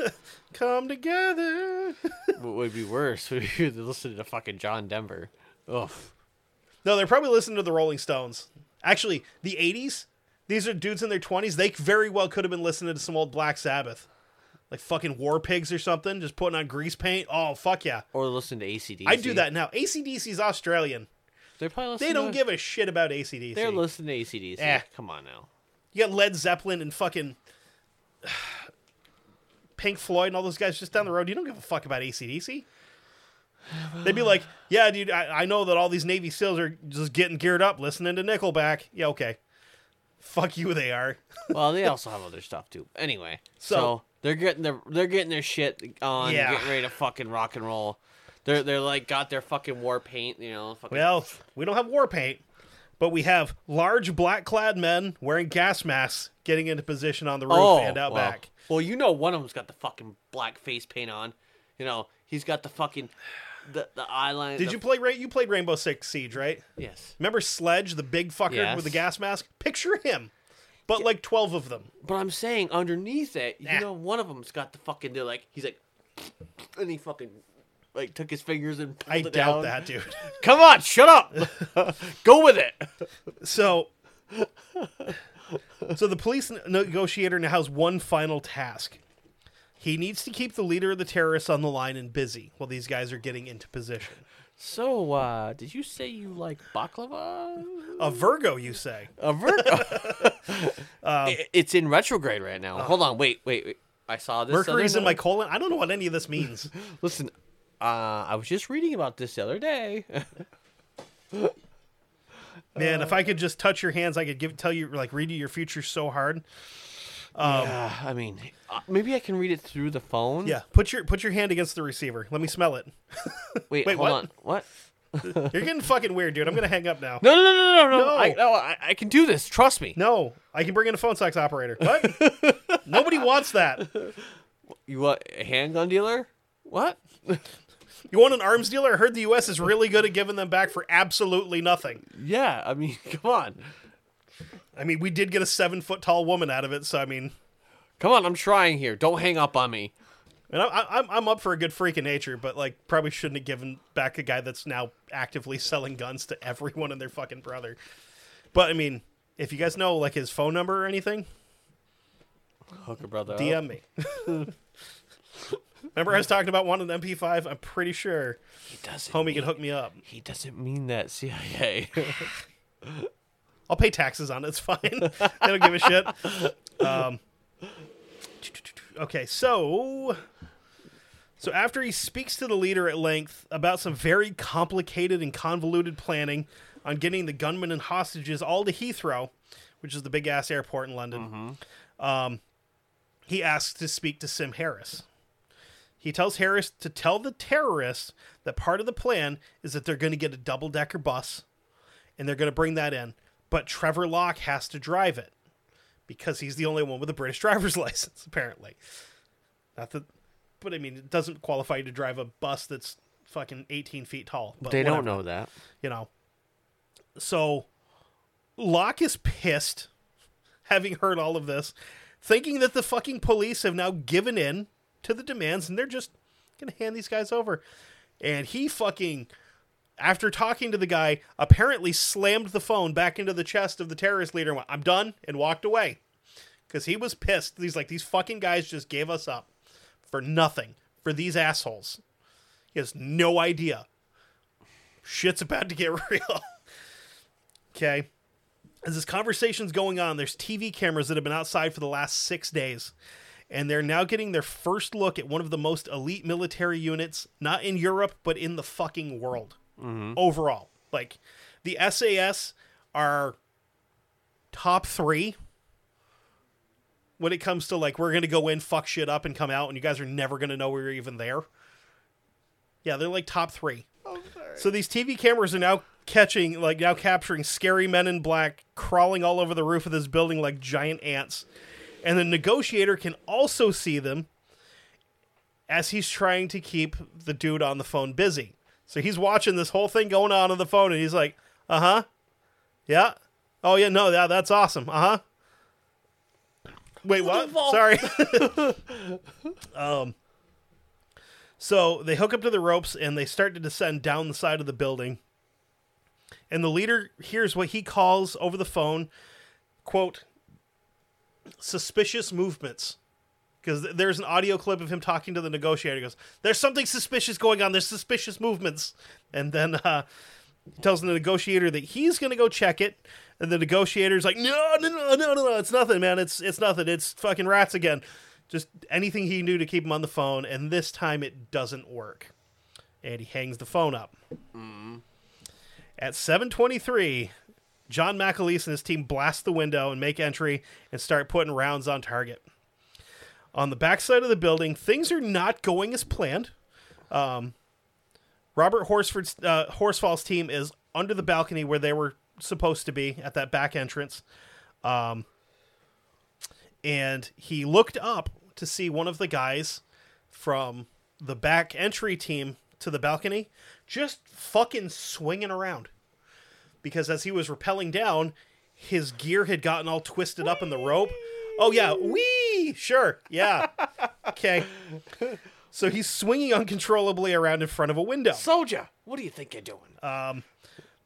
[LAUGHS] Come together. [LAUGHS] what would be worse would be to listen to fucking John Denver. Ugh. No, they're probably listening to the Rolling Stones. Actually, the 80s, these are dudes in their 20s. They very well could have been listening to some old Black Sabbath. Like fucking War Pigs or something, just putting on grease paint. Oh, fuck yeah. Or listen to ACDC. I do that now. ACDC's Australian. They're probably listening They don't to, give a shit about ACDC. They're listening to ACDC. Eh. Come on now. you got Led Zeppelin and fucking [SIGHS] Pink Floyd and all those guys just down the road. You don't give a fuck about ACDC. They'd be like, yeah, dude, I, I know that all these Navy SEALs are just getting geared up listening to Nickelback. Yeah, okay. Fuck you, they are. [LAUGHS] Well, they also have other stuff too. Anyway, so, So- they're getting their they're getting their shit on, Yeah. getting ready to fucking rock and roll. They're they're like got their fucking war paint, you know. Fucking, Well, we don't have war paint, but we have large black clad men wearing gas masks getting into position on the roof oh, and out back. Well, you know, one of them's got the fucking black face paint on. You know, he's got the fucking the the eyeliner. Did the- you play Ra- you played Rainbow Six Siege, right? Yes, Remember Sledge, the big fucker Yes. with the gas mask? Picture him. But like 12 of them. but I'm saying underneath it, you Nah. know, one of them's got the fucking. They're like, he's like, and he fucking like took his fingers and pulled I it doubt down. that, dude. [LAUGHS] Come on, shut up. [LAUGHS] Go with it. So So the police negotiator now has one final task. He needs to keep the leader of the terrorists on the line and busy while these guys are getting into position. So, uh, did you say you like baklava? A Virgo, you say? A Virgo. [LAUGHS] Um, it's in retrograde right now. Hold on, wait, wait, wait. I saw this. Mercury's in my colon. I don't know what any of this means. Listen, uh, I was just reading about this the other day. [LAUGHS] Man, if I could just touch your hands, I could give tell you like read you your future so hard. Uh, I mean, uh, maybe I can read it through the phone. Yeah, put your put your hand against the receiver. Let me smell it. [LAUGHS] Wait, Wait, hold what? on. What? [LAUGHS] You're getting fucking weird, dude. I'm gonna hang up now. No, no, no, no, no, no. No. I, no, I, I can do this. Trust me. No, I can bring in a phone sex operator. What? Nobody wants that. You want a handgun dealer? What? You want an arms dealer? I heard the U.S. is really good at giving them back for absolutely nothing. Yeah, I mean, [LAUGHS] come on. I mean, we did get a seven foot tall woman out of it, so I mean, Come on, I'm trying here. Don't hang up on me. And I, I, I'm I'm up for a good freak of nature, but like probably shouldn't have given back a guy that's now actively selling guns to [LAUGHS] everyone and their fucking brother. But I mean, if you guys know like his phone number or anything, Hooker brother. up. DM me. [LAUGHS] Remember I was talking about one of the MP5? I'm pretty sure He doesn't. homie mean, can hook me up. He doesn't mean that CIA. [LAUGHS] I'll pay taxes on it. It's fine. [LAUGHS] I don't give a shit. Um, okay, so so after he speaks to the leader at length about some very complicated and convoluted planning on getting the gunmen and hostages all to Heathrow, which is the big ass airport in London, um, he asks to speak to Sim Harris. He tells Harris to tell the terrorists that part of the plan is that they're going to get a double decker bus and they're going to bring that in. But Trevor Lock has to drive it because he's the only one with a British [LAUGHS] driver's license, apparently. Not that, but I mean, it doesn't qualify you to drive a bus that's fucking 18 feet tall. But they don't know that. You know. So Lock is pissed, [LAUGHS] having heard all of this, thinking that the fucking police have now given in to the demands and they're just going to hand these guys over. And he fucking after talking to the guy, apparently slammed the phone back into the chest of the terrorist leader and went, I'm done, and walked away. Because he was pissed. He's like, these fucking guys just gave us up for nothing, for these assholes. He has no idea. Shit's about to get [LAUGHS] real. okay. As this conversation's going on, there's TV cameras that have been outside for the last six days. And they're now getting their first look at one of the most elite military units, not in Europe, but in the fucking world mm-hmm. overall. Like the SAS are top three when it comes to like we're gonna go in, fuck shit up, and come out, and you guys are never gonna know we were even there. Yeah, they're like top three. Oh, So these TV cameras are now catching, like now capturing scary men in black crawling all over the roof of this building like giant ants, and the negotiator can also see them as he's trying to keep the dude on the phone busy. So he's watching this whole thing going on on the phone, and he's like, "Uh huh, yeah, oh yeah, no, yeah, that's awesome, uh huh." Wait, what? Sorry. [LAUGHS] [LAUGHS] um. So they hook up to the ropes and they start to descend down the side of the building. And the leader hears what he calls over the phone, quote, suspicious movements because there's an audio clip of him talking to the negotiator. He goes, "There's something suspicious going on. There's suspicious movements." And then uh, he tells the negotiator that he's going to go check it. And the negotiator's like, "No, no, no, no, no, no! It's nothing, man. It's it's nothing. It's fucking rats again. Just anything he knew to keep him on the phone." And this time it doesn't work. And he hangs the phone up. At 7:23, John McAleese and his team blast the window and make entry and start putting rounds on target on the backside of the building. Things are not going as planned. Um, Robert Horsford's uh, Horsfall's team is under the balcony where they were supposed to be at that back entrance, um, and he looked up to see one of the guys from the back entry team to the balcony just fucking swinging around because as he was rappelling down, his gear had gotten all twisted up in the rope. Oh yeah, wee, sure, yeah, [LAUGHS] okay. So he's swinging uncontrollably around in front of a window. Soldier, what do you think you're doing? Um,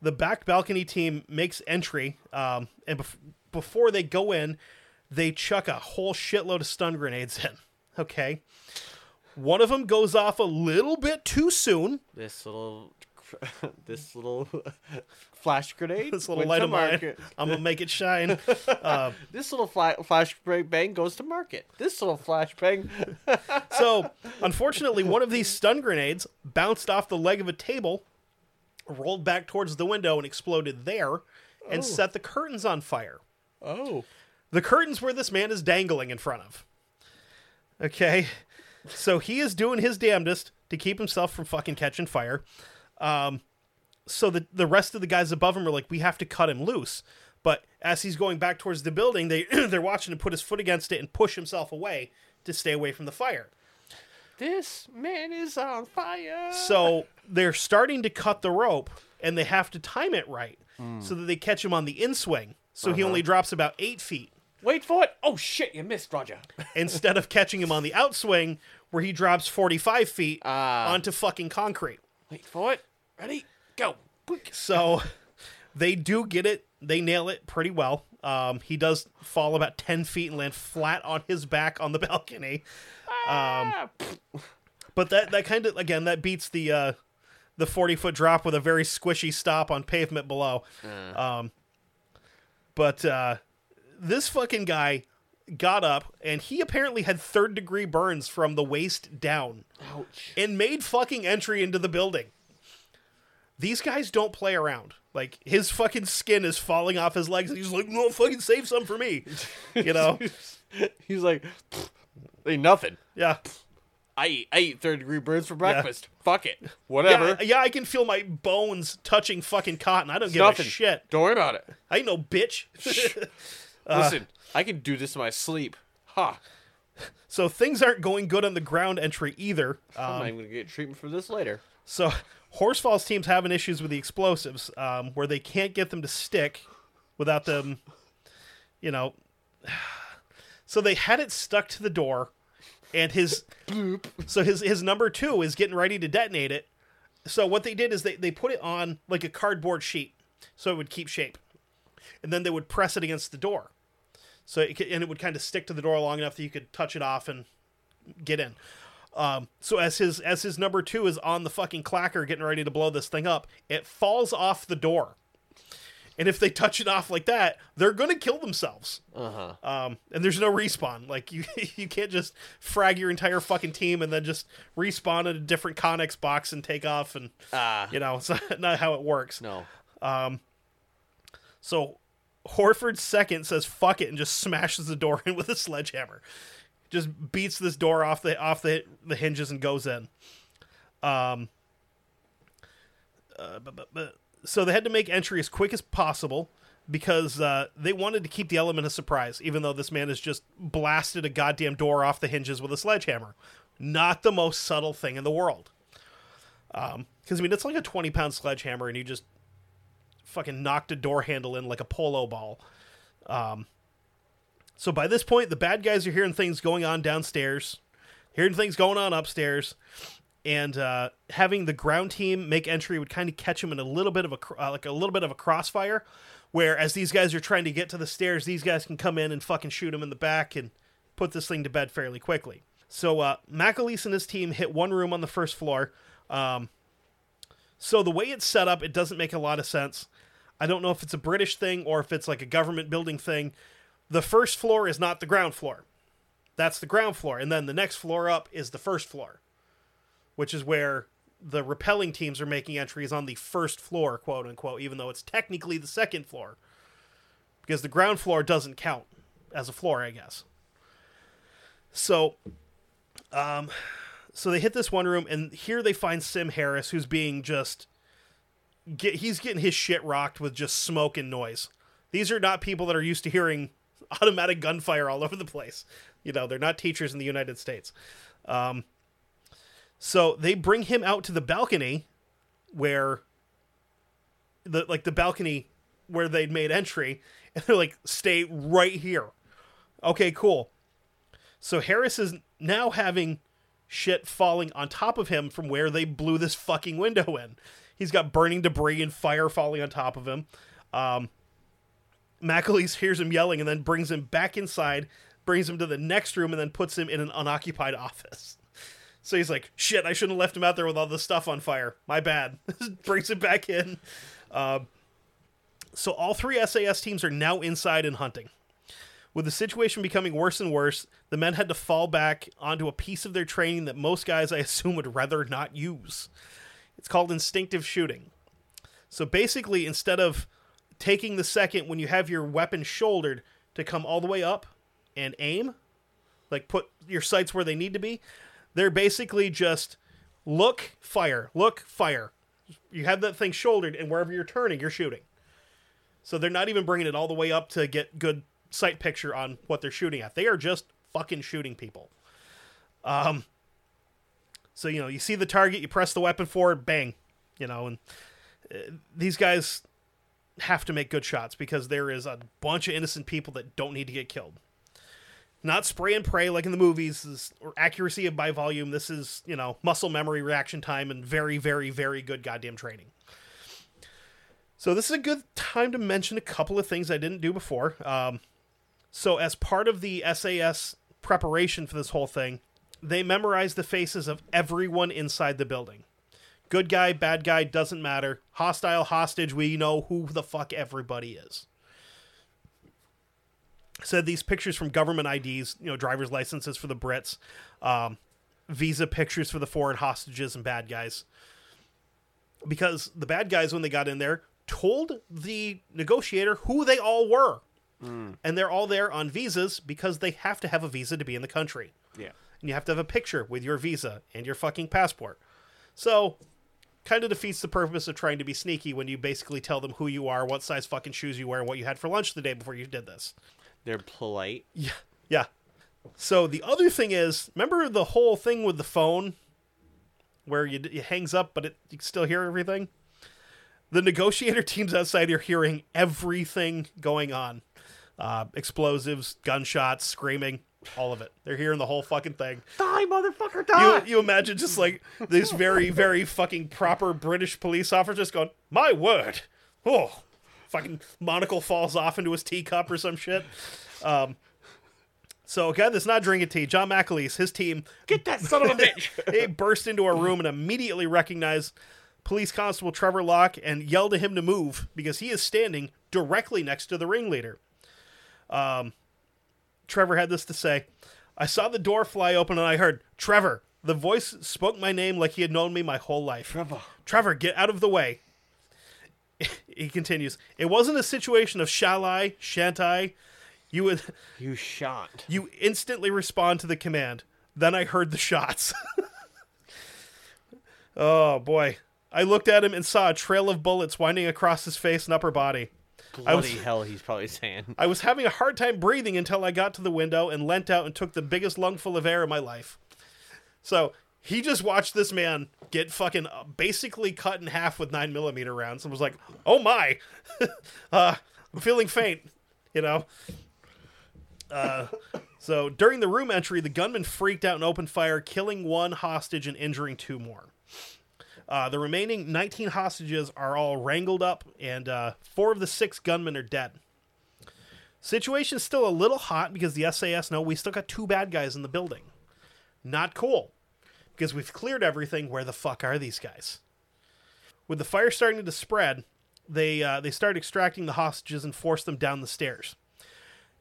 the back balcony team makes entry, um, and bef- before they go in, they chuck a whole shitload of stun grenades in. Okay, one of them goes off a little bit too soon. this little, [LAUGHS] this little [LAUGHS] flash grenade. This little light of mine, market. [LAUGHS] I'm gonna make it shine. Uh, this little fla- flash bang goes to market. This little flash bang. So, unfortunately, one of these stun grenades bounced off the leg of a table, rolled back towards the window, and exploded there, and oh. set the curtains on fire. Oh. The curtains where this man is dangling in front of. Okay. So he is doing his damnedest to keep himself from fucking catching fire. Um, so the the rest of the guys above him are like, we have to cut him loose. But as he's going back towards the building, they [CLEARS THROAT] they're watching him put his foot against it and push himself away to stay away from the fire. This man is on fire. So they're starting to cut the rope and they have to time it right so that they catch him on the in swing. So he only drops about eight feet Wait for it. Oh shit, you missed, Roger. [LAUGHS] instead of catching him on the outswing where he drops 45 feet Ah. onto fucking concrete. Wait for it. Ready? Go. So they do get it. They nail it pretty well. Um, he does fall about 10 feet and land flat on his back on the [LAUGHS] balcony. Ah, But that, that kind of, again, that beats the, uh, the 40 foot drop with a very squishy stop on pavement below. Um, but uh, this fucking guy got up and he apparently had third degree burns from the waist down Ouch. and made fucking entry into the building. These guys don't play around. Like his fucking skin is falling off his legs, and he's like, "No, fucking save some for me," you know? [LAUGHS] He's like, "Pfft, ain't nothing. Yeah, I eat, I eat third degree burns for breakfast. Fuck it. Whatever. yeah, yeah. I can feel my bones touching fucking cotton. I don't give nothing. a shit. Don't worry about it. I ain't no bitch. [LAUGHS] [LAUGHS] Listen, I can do this in my sleep. Ha. so things aren't going good on the ground entry either. [LAUGHS] Um, I'm gonna get treatment for this later. So Horsfall's team's having issues with the explosives, um, where they can't get them to stick without them, you know. [SIGHS] So they had it stuck to the door, and his so his his number two is getting ready to detonate it. So what they did is they they put it on like a cardboard sheet, so it would keep shape, and then they would press it against the door, so it could, and it would kind of stick to the door long enough that you could touch it off and get in. Um, so as his as his number two is on the fucking clacker getting ready to blow this thing up, it falls off the door. And if they touch it off like that, they're gonna kill themselves. Uh huh. Um, and there's no respawn. Like [LAUGHS] you, you can't just frag your entire fucking team and then just respawn in a different Connex box and take off. And Ah. you know, [LAUGHS] it's not, not how it works. no. Um, So Horsfall's second says fuck it and just smashes the door [LAUGHS] in with a sledgehammer. Just beats this door off the off the the hinges and goes in. Um uh, but, but, but, so they had to make entry as quick as possible because uh, they wanted to keep the element of surprise, even though this man has just blasted a goddamn door off the hinges with a sledgehammer. Not the most subtle thing in the world. Because I mean, it's like a twenty pound sledgehammer, and you just fucking knocked a door handle in like a polo ball. Um, so by this point, the bad guys are hearing things going on downstairs, hearing things going on upstairs, and uh, having the ground team make entry would kind of catch them in a little bit of a uh, like a little bit of a crossfire. Where as these guys are trying to get to the stairs, these guys can come in and fucking shoot them in the back and put this thing to bed fairly quickly. So uh, McAleese and his team hit one room on the first floor. Um, so the way it's set up, it doesn't make a lot of sense. I don't know if it's a British thing or if it's like a government building thing. The first floor is not the ground floor. That's the ground floor. And then the next floor up is the first floor, which is where the repelling teams are making entries on the first floor, quote unquote, even though it's technically the second floor. Because the ground floor doesn't count as a floor, I guess. So, um, so they hit this one room, and here they find Sim Harris, who's being just get he's getting his shit rocked with just smoke and noise. These are not people that are used to hearing [LAUGHS] automatic gunfire all over the place. You know, they're not teachers in the United States. Um, so they bring him out to the balcony where the like the balcony where they'd made entry, [LAUGHS] and they're like, stay right here. Okay, cool. So Harris is now having shit falling on top of him from where they blew this fucking window in. He's got burning debris and fire falling on top of him. Um, McAleese hears him yelling and then brings him back inside, brings him to the next room, and then puts him in an unoccupied [LAUGHS] office. So he's like, shit, I shouldn't have left him out there with all the stuff on fire. My bad. [LAUGHS] brings him back in. Um, so all three SAS teams are now inside and hunting. With the situation becoming worse and worse, the men had to fall back onto a piece of their training that most guys, I assume, would rather not use. It's called instinctive shooting. So basically, instead of taking the second when you have your weapon shouldered to come all the way up and aim, like put your sights where they need to be, they're basically just look, fire, look, fire. You have that thing shouldered, and wherever you're turning, you're shooting. So they're not even bringing it all the way up to get good sight picture on what they're shooting at. They are just fucking shooting people. Um, so you know, you see the target, you press the weapon forward, bang, you know, and uh, these guys, have to make good shots because there is a bunch of innocent people that don't need to get killed. Not spray and pray like in the movies, or accuracy of by volume. This is, you know, muscle memory, reaction time, and very, very, very good goddamn training. So this is a good time to mention a couple of things I didn't do before. Um, so as part of the SAS preparation for this whole thing, they memorize the faces of everyone inside the building. Good guy, bad guy, doesn't matter. Hostile, hostage, we know who the fuck everybody is. Said these pictures from government IDs, you know, driver's licenses for the Brits, um, visa pictures for the foreign hostages and bad guys. Because the bad guys, when they got in there, told the negotiator who they all were. And they're all there on visas because they have to have a visa to be in the country Yeah. And you have to have a picture with your visa and your fucking passport. So, kind of defeats the purpose of trying to be sneaky when you basically tell them who you are, what size fucking shoes you wear, and what you had for lunch the day before you did this. They're polite. Yeah. Yeah. So the other thing is, remember the whole thing with the phone where you, it hangs up, but it, you can still hear everything? The negotiator [LAUGHS] teams outside are hearing everything going on uh, explosives, gunshots, screaming, all of it. They're hearing the whole fucking thing. Die, motherfucker, You, die! you imagine just like these very, very fucking proper British police officer just going, My word. Oh, fucking monocle falls off into his teacup or some shit. Um, so, again, that's not drinking tea. John McAleese, his team, Get that son of a bitch! [LAUGHS] they burst into a room and immediately recognized police constable Trevor Lock and yelled at him to move because he is standing directly next to the ringleader. Um, Trevor had this to say I saw the door fly open and I heard, Trevor. The voice spoke my name like he had known me my whole life. Trevor. Trevor, get out of the way. [LAUGHS] he continues, It wasn't a situation of shall I, shan't I. You would [LAUGHS] you shot. you instantly respond to the command. Then I heard the shots. [LAUGHS] oh boy. I looked at him and saw a trail of bullets winding across his face and upper body. I was- Bloody hell, he's probably saying. I was having a hard time breathing until I got to the window and leant out and took the biggest lungful of air in my life. So he just watched this man get fucking uh, basically cut in half with nine millimeter rounds and was like, "Oh my, [LAUGHS] uh, I'm feeling faint," you know. Uh, so during the room entry, the gunman freaked out and opened fire, killing one hostage and injuring two more. Uh, the remaining 19 hostages are all wrangled up, and uh, four of the six gunmen are dead. Situation's still a little hot because the SAS know we still got two bad guys in the building. Not cool. Because we've cleared everything. Where the fuck are these guys? With the fire starting to spread, they uh, they start extracting the hostages and force them down the stairs.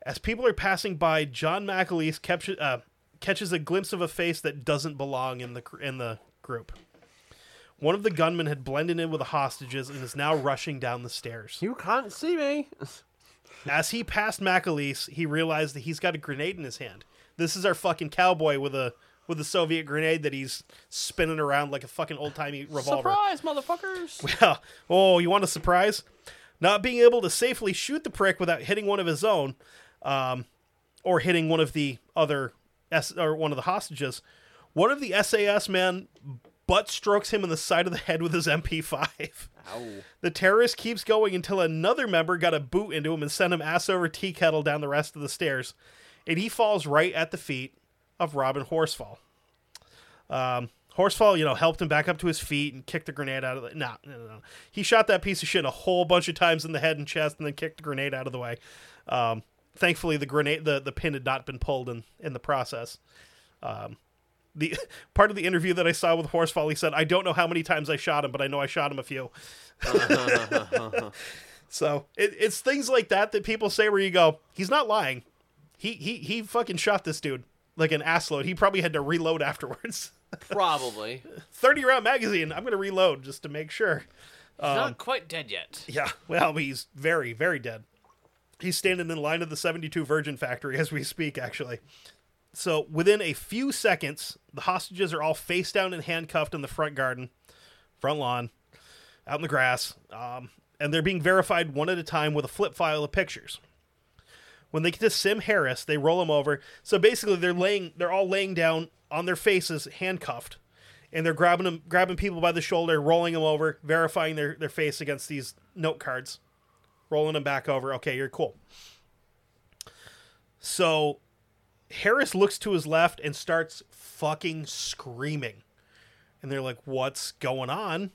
As people are passing by, John McAleese catches, uh, catches a glimpse of a face that doesn't belong in the in the group. One of the gunmen had blended in with the hostages and is now rushing down the stairs. You can't see me. As he passed McAleese, he realized that he's got a grenade in his hand. This is our fucking cowboy with a with a Soviet grenade that he's spinning around like a fucking old timey revolver. Surprise, motherfuckers! [LAUGHS] Yeah. Oh, you want a surprise? Not being able to safely shoot the prick without hitting one of his own, um, or hitting one of the other S or one of the hostages. One of the SAS men butt strokes him in the side of the head with his MP5. Ow. The terrorist keeps going until another member got a boot into him and sent him ass over tea kettle down the rest of the stairs, and he falls right at the feet of Robin Horsfall. Um, Horsfall, you know, helped him back up to his feet and kicked the grenade out of the. No, no, no, no. He shot that piece of shit a whole bunch of times in the head and chest, and then kicked the grenade out of the way. Um, thankfully, the grenade, the, the pin had not been pulled in in the process. Um, the [LAUGHS] part of the interview that I saw with Horsfall, he said, "I don't know how many times I shot him, but I know I shot him a few." [LAUGHS] so it, it's things like that that people say where you go, "He's not lying. He he he fucking shot this dude like an assload. He probably had to reload afterwards." [LAUGHS] Probably. 30 round magazine. I'm going to reload just to make sure. He's not um, quite dead yet. Yeah, well, he's very, very dead. He's standing in line of the 72 Virgin factory as we speak, actually. So within a few seconds, the hostages are all face down and handcuffed in the front garden, front lawn, out in the grass, um, and they're being verified one at a time with a flip file of pictures. When they get to Sim Harris, they roll him over. So basically, they're laying, they're all laying down on their faces, handcuffed, and they're grabbing them, grabbing people by the shoulder, rolling them over, verifying their, their face against these note cards rolling them back over. Okay, you're cool. So Harris looks to his left and starts fucking screaming. And they're like, What's going on?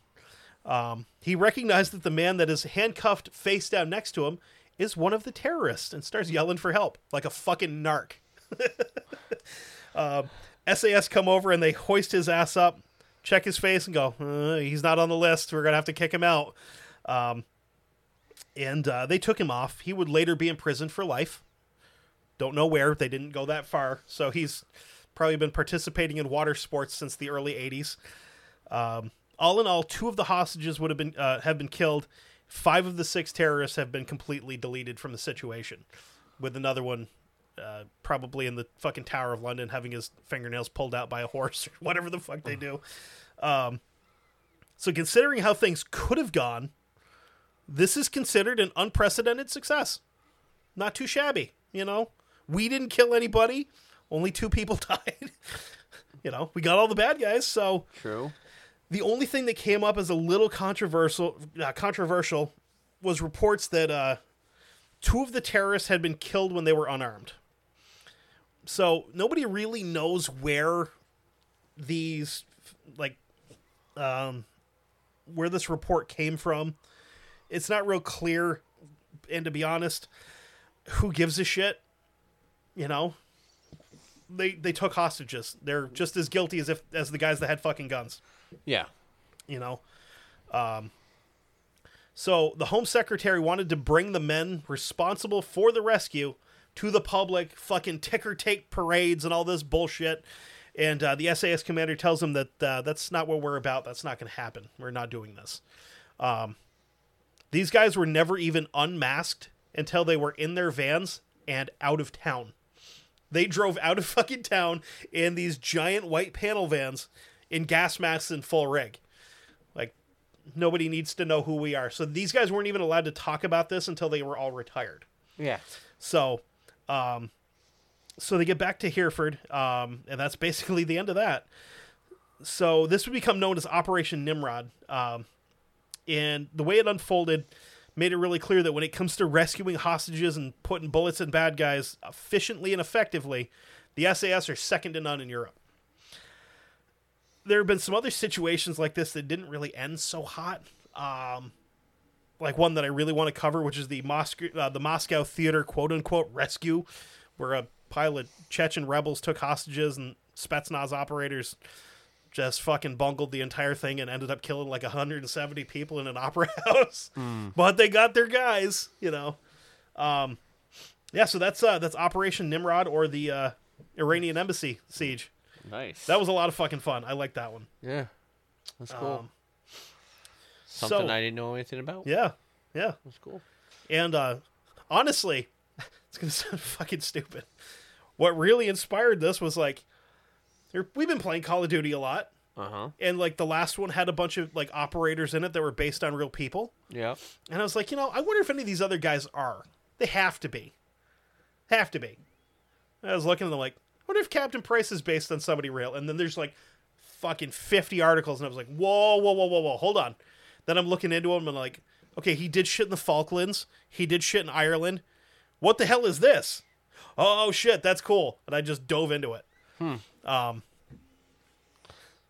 Um, he recognized that the man that is handcuffed face down next to him is one of the terrorists and starts yelling for help like a fucking narc. [LAUGHS] um, SAS come over and they hoist his ass up, check his face, and go, uh, He's not on the list. We're going to have to kick him out. Um, and uh, they took him off. He would later be imprisoned for life. Don't know where. They didn't go that far. So he's probably been participating in water sports since the early 80s. Um, all in all, two of the hostages would have been uh, have been killed. Five of the six terrorists have been completely deleted from the situation, with another one uh, probably in the fucking Tower of London having his fingernails pulled out by a horse or [LAUGHS] whatever the fuck they do. Um, so, considering how things could have gone, this is considered an unprecedented success. Not too shabby, you know. We didn't kill anybody. Only two people [LAUGHS] died. you know, we got all the bad guys, so True. the only thing that came up as a little controversial uh, controversial was reports that uh, two of the terrorists had been killed when they were unarmed. So nobody really knows where these like um, where this report came from. It's not real clear, and to be honest, who gives a shit? You know, they they took hostages. They're just as guilty as if as the guys that had fucking guns. Yeah. you know? Um so the home secretary wanted to bring the men responsible for the rescue to the public fucking ticker tape parades and all this bullshit. And uh, the sas commander tells him that uh, that's not what we're about. That's not going to happen. We're not doing this. Um, these guys were never even unmasked until they were in their vans and out of town they drove out of [LAUGHS] fucking town in these giant white panel vans in gas masks and full rig. Like nobody needs to know who we are. So these guys weren't even allowed to talk about this until they were all retired. Yeah. So, um, so they get back to Hereford, um, and that's basically the end of that. So this would become known as Operation Nimrod, um, and the way it unfolded made it really clear that when it comes to rescuing hostages and putting bullets in bad guys efficiently and effectively, the SAS are second to none in Europe. There have been some other situations like this that didn't really end so hot. Um, like one that I really want to cover, which is the Moscow, uh, the Moscow theater quote unquote rescue, where a pile of Chechen rebels took hostages and Spetsnaz operators just fucking bungled the entire thing and ended up killing like 170 people in an opera [LAUGHS] house. But they got their guys, you know. Um, yeah, so that's uh, that's Operation Nimrod or the uh, Iranian embassy siege. Nice. That was a lot of fucking fun. I like that one. yeah. That's cool. Um, Something so- I didn't know anything about. Yeah, yeah. That's cool. And uh, honestly, [LAUGHS] it's gonna sound [LAUGHS] fucking stupid. What really inspired this was like, we've been playing Call of Duty a lot, Uh huh. and like the last one had a bunch of like operators in it that were based on real people. Yeah. And I was like, you know, I wonder if any of these other guys are. They have to be. Have to be. I was looking and I'm like, I wonder if Captain Price is based on somebody real. And then there's like fucking 50 articles, and I was like, whoa, whoa, whoa, whoa, whoa, hold on. Then I'm looking into them and like, okay, he did shit in the Falklands. He did shit in Ireland. What the hell is this? Oh shit, that's cool. And I just dove into it. Um,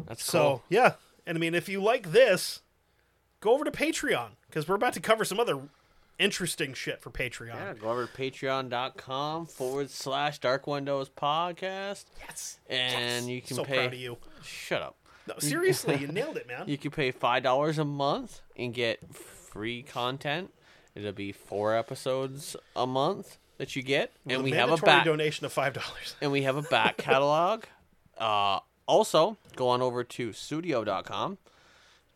That's so cool. yeah, and I mean, if you like this, go over to Patreon because we're about to cover some other interesting shit for Patreon. Yeah, go over to patreon.com forward slash dark windows podcast. Yes, And Yes. you can so pay. proud of you. Shut up. No, seriously, [LAUGHS] you nailed it, man. You can pay five dollars a month and get free content. It'll be four episodes a month that you get, and we have a back donation of five dollars. and we have a back [LAUGHS] catalog. Uh, also, go on over to studio.com.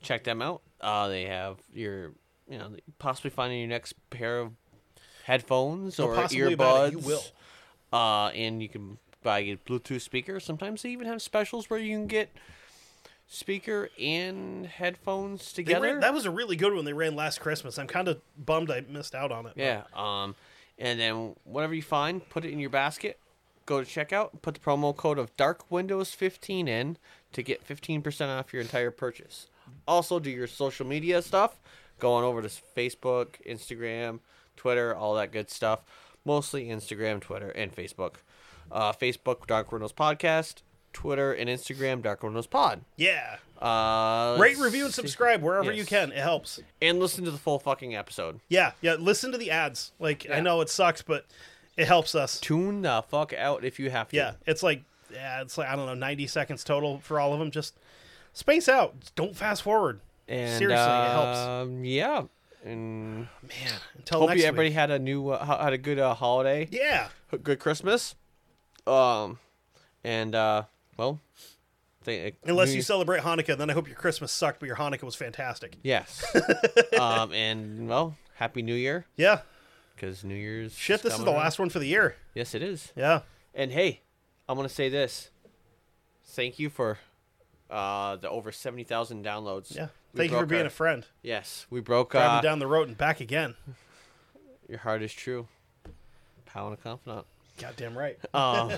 Check them out. Uh, they have your, you know, possibly finding your next pair of headphones No or earbuds. you will. Uh, and you can buy a Bluetooth speaker. Sometimes they even have specials where you can get speaker and headphones together. ran, that was a really good one they ran last Christmas. I'm kind of bummed I missed out on it. Yeah. Um, and then whatever you find, put it in your basket. Go to checkout. Put the promo code of Dark Windows 15 in to get 15% off your entire purchase. Also, do your social media stuff. Go on over to Facebook, Instagram, Twitter, all that good stuff. Mostly Instagram, Twitter, and Facebook. Uh, Facebook, Dark Windows Podcast. Twitter and Instagram, Dark Windows Pod. Yeah. Uh, Rate, review, and subscribe wherever you can. It helps. And listen to the full fucking episode. Yeah, yeah. Listen to the ads. Like I know it sucks, but it helps us. Tune the fuck out if you have to. Yeah, it's like yeah, it's like I don't know, ninety seconds total for all of them. Just space out. Don't fast forward. And, Seriously, it helps. um, Yeah. And Man, until hope you everybody week. had a new uh, had a good uh, holiday. Yeah, good Christmas. Um, and uh, well, they, unless New you celebrate Hanukkah, then I hope your Christmas sucked, but your Hanukkah was fantastic. yes. [LAUGHS] um, and well, Happy New Year Yeah, because New Year's shit. This is the around. last one for the year. Yes, it is. Yeah, And hey, I'm gonna say this. Thank you for uh the over seventy thousand downloads. yeah. We Thank you for being our- a friend. Yes, we broke. Driving Uh, down the road and back again. [LAUGHS] Your heart is true. Pal and a confidant. Goddamn right. [LAUGHS] Um,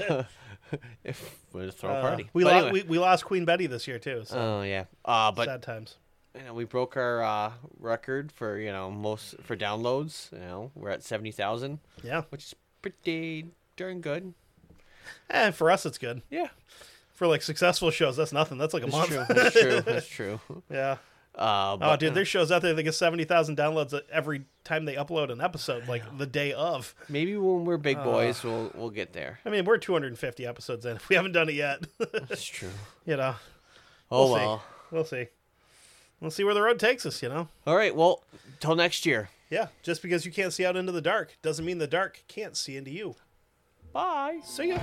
if we're to throw a Uh, party. we, But lo- anyway. we we lost Queen Betty this year too. So Oh yeah. Uh, but sad times. You know, we broke our uh, record for you know most for downloads. You know, we're at seventy thousand, Yeah, which is pretty darn good. and for us it's good. Yeah, For like successful shows, that's nothing. That's like a that's month. true. That's true. [LAUGHS] That's true. yeah. Uh, Oh, dude, there's shows out there that get seventy thousand downloads every time they upload an episode, like the day of. maybe when we're big boys, we'll we'll get there. I mean, we're 250 episodes in. [LAUGHS] We haven't done it yet. That's true. [LAUGHS] you know, Oh We'll see. well. we'll see we'll see where the road takes us, you know? All right. Well, till next year. Yeah. Just because you can't see out into the dark doesn't mean the dark can't see into you. Bye. See ya.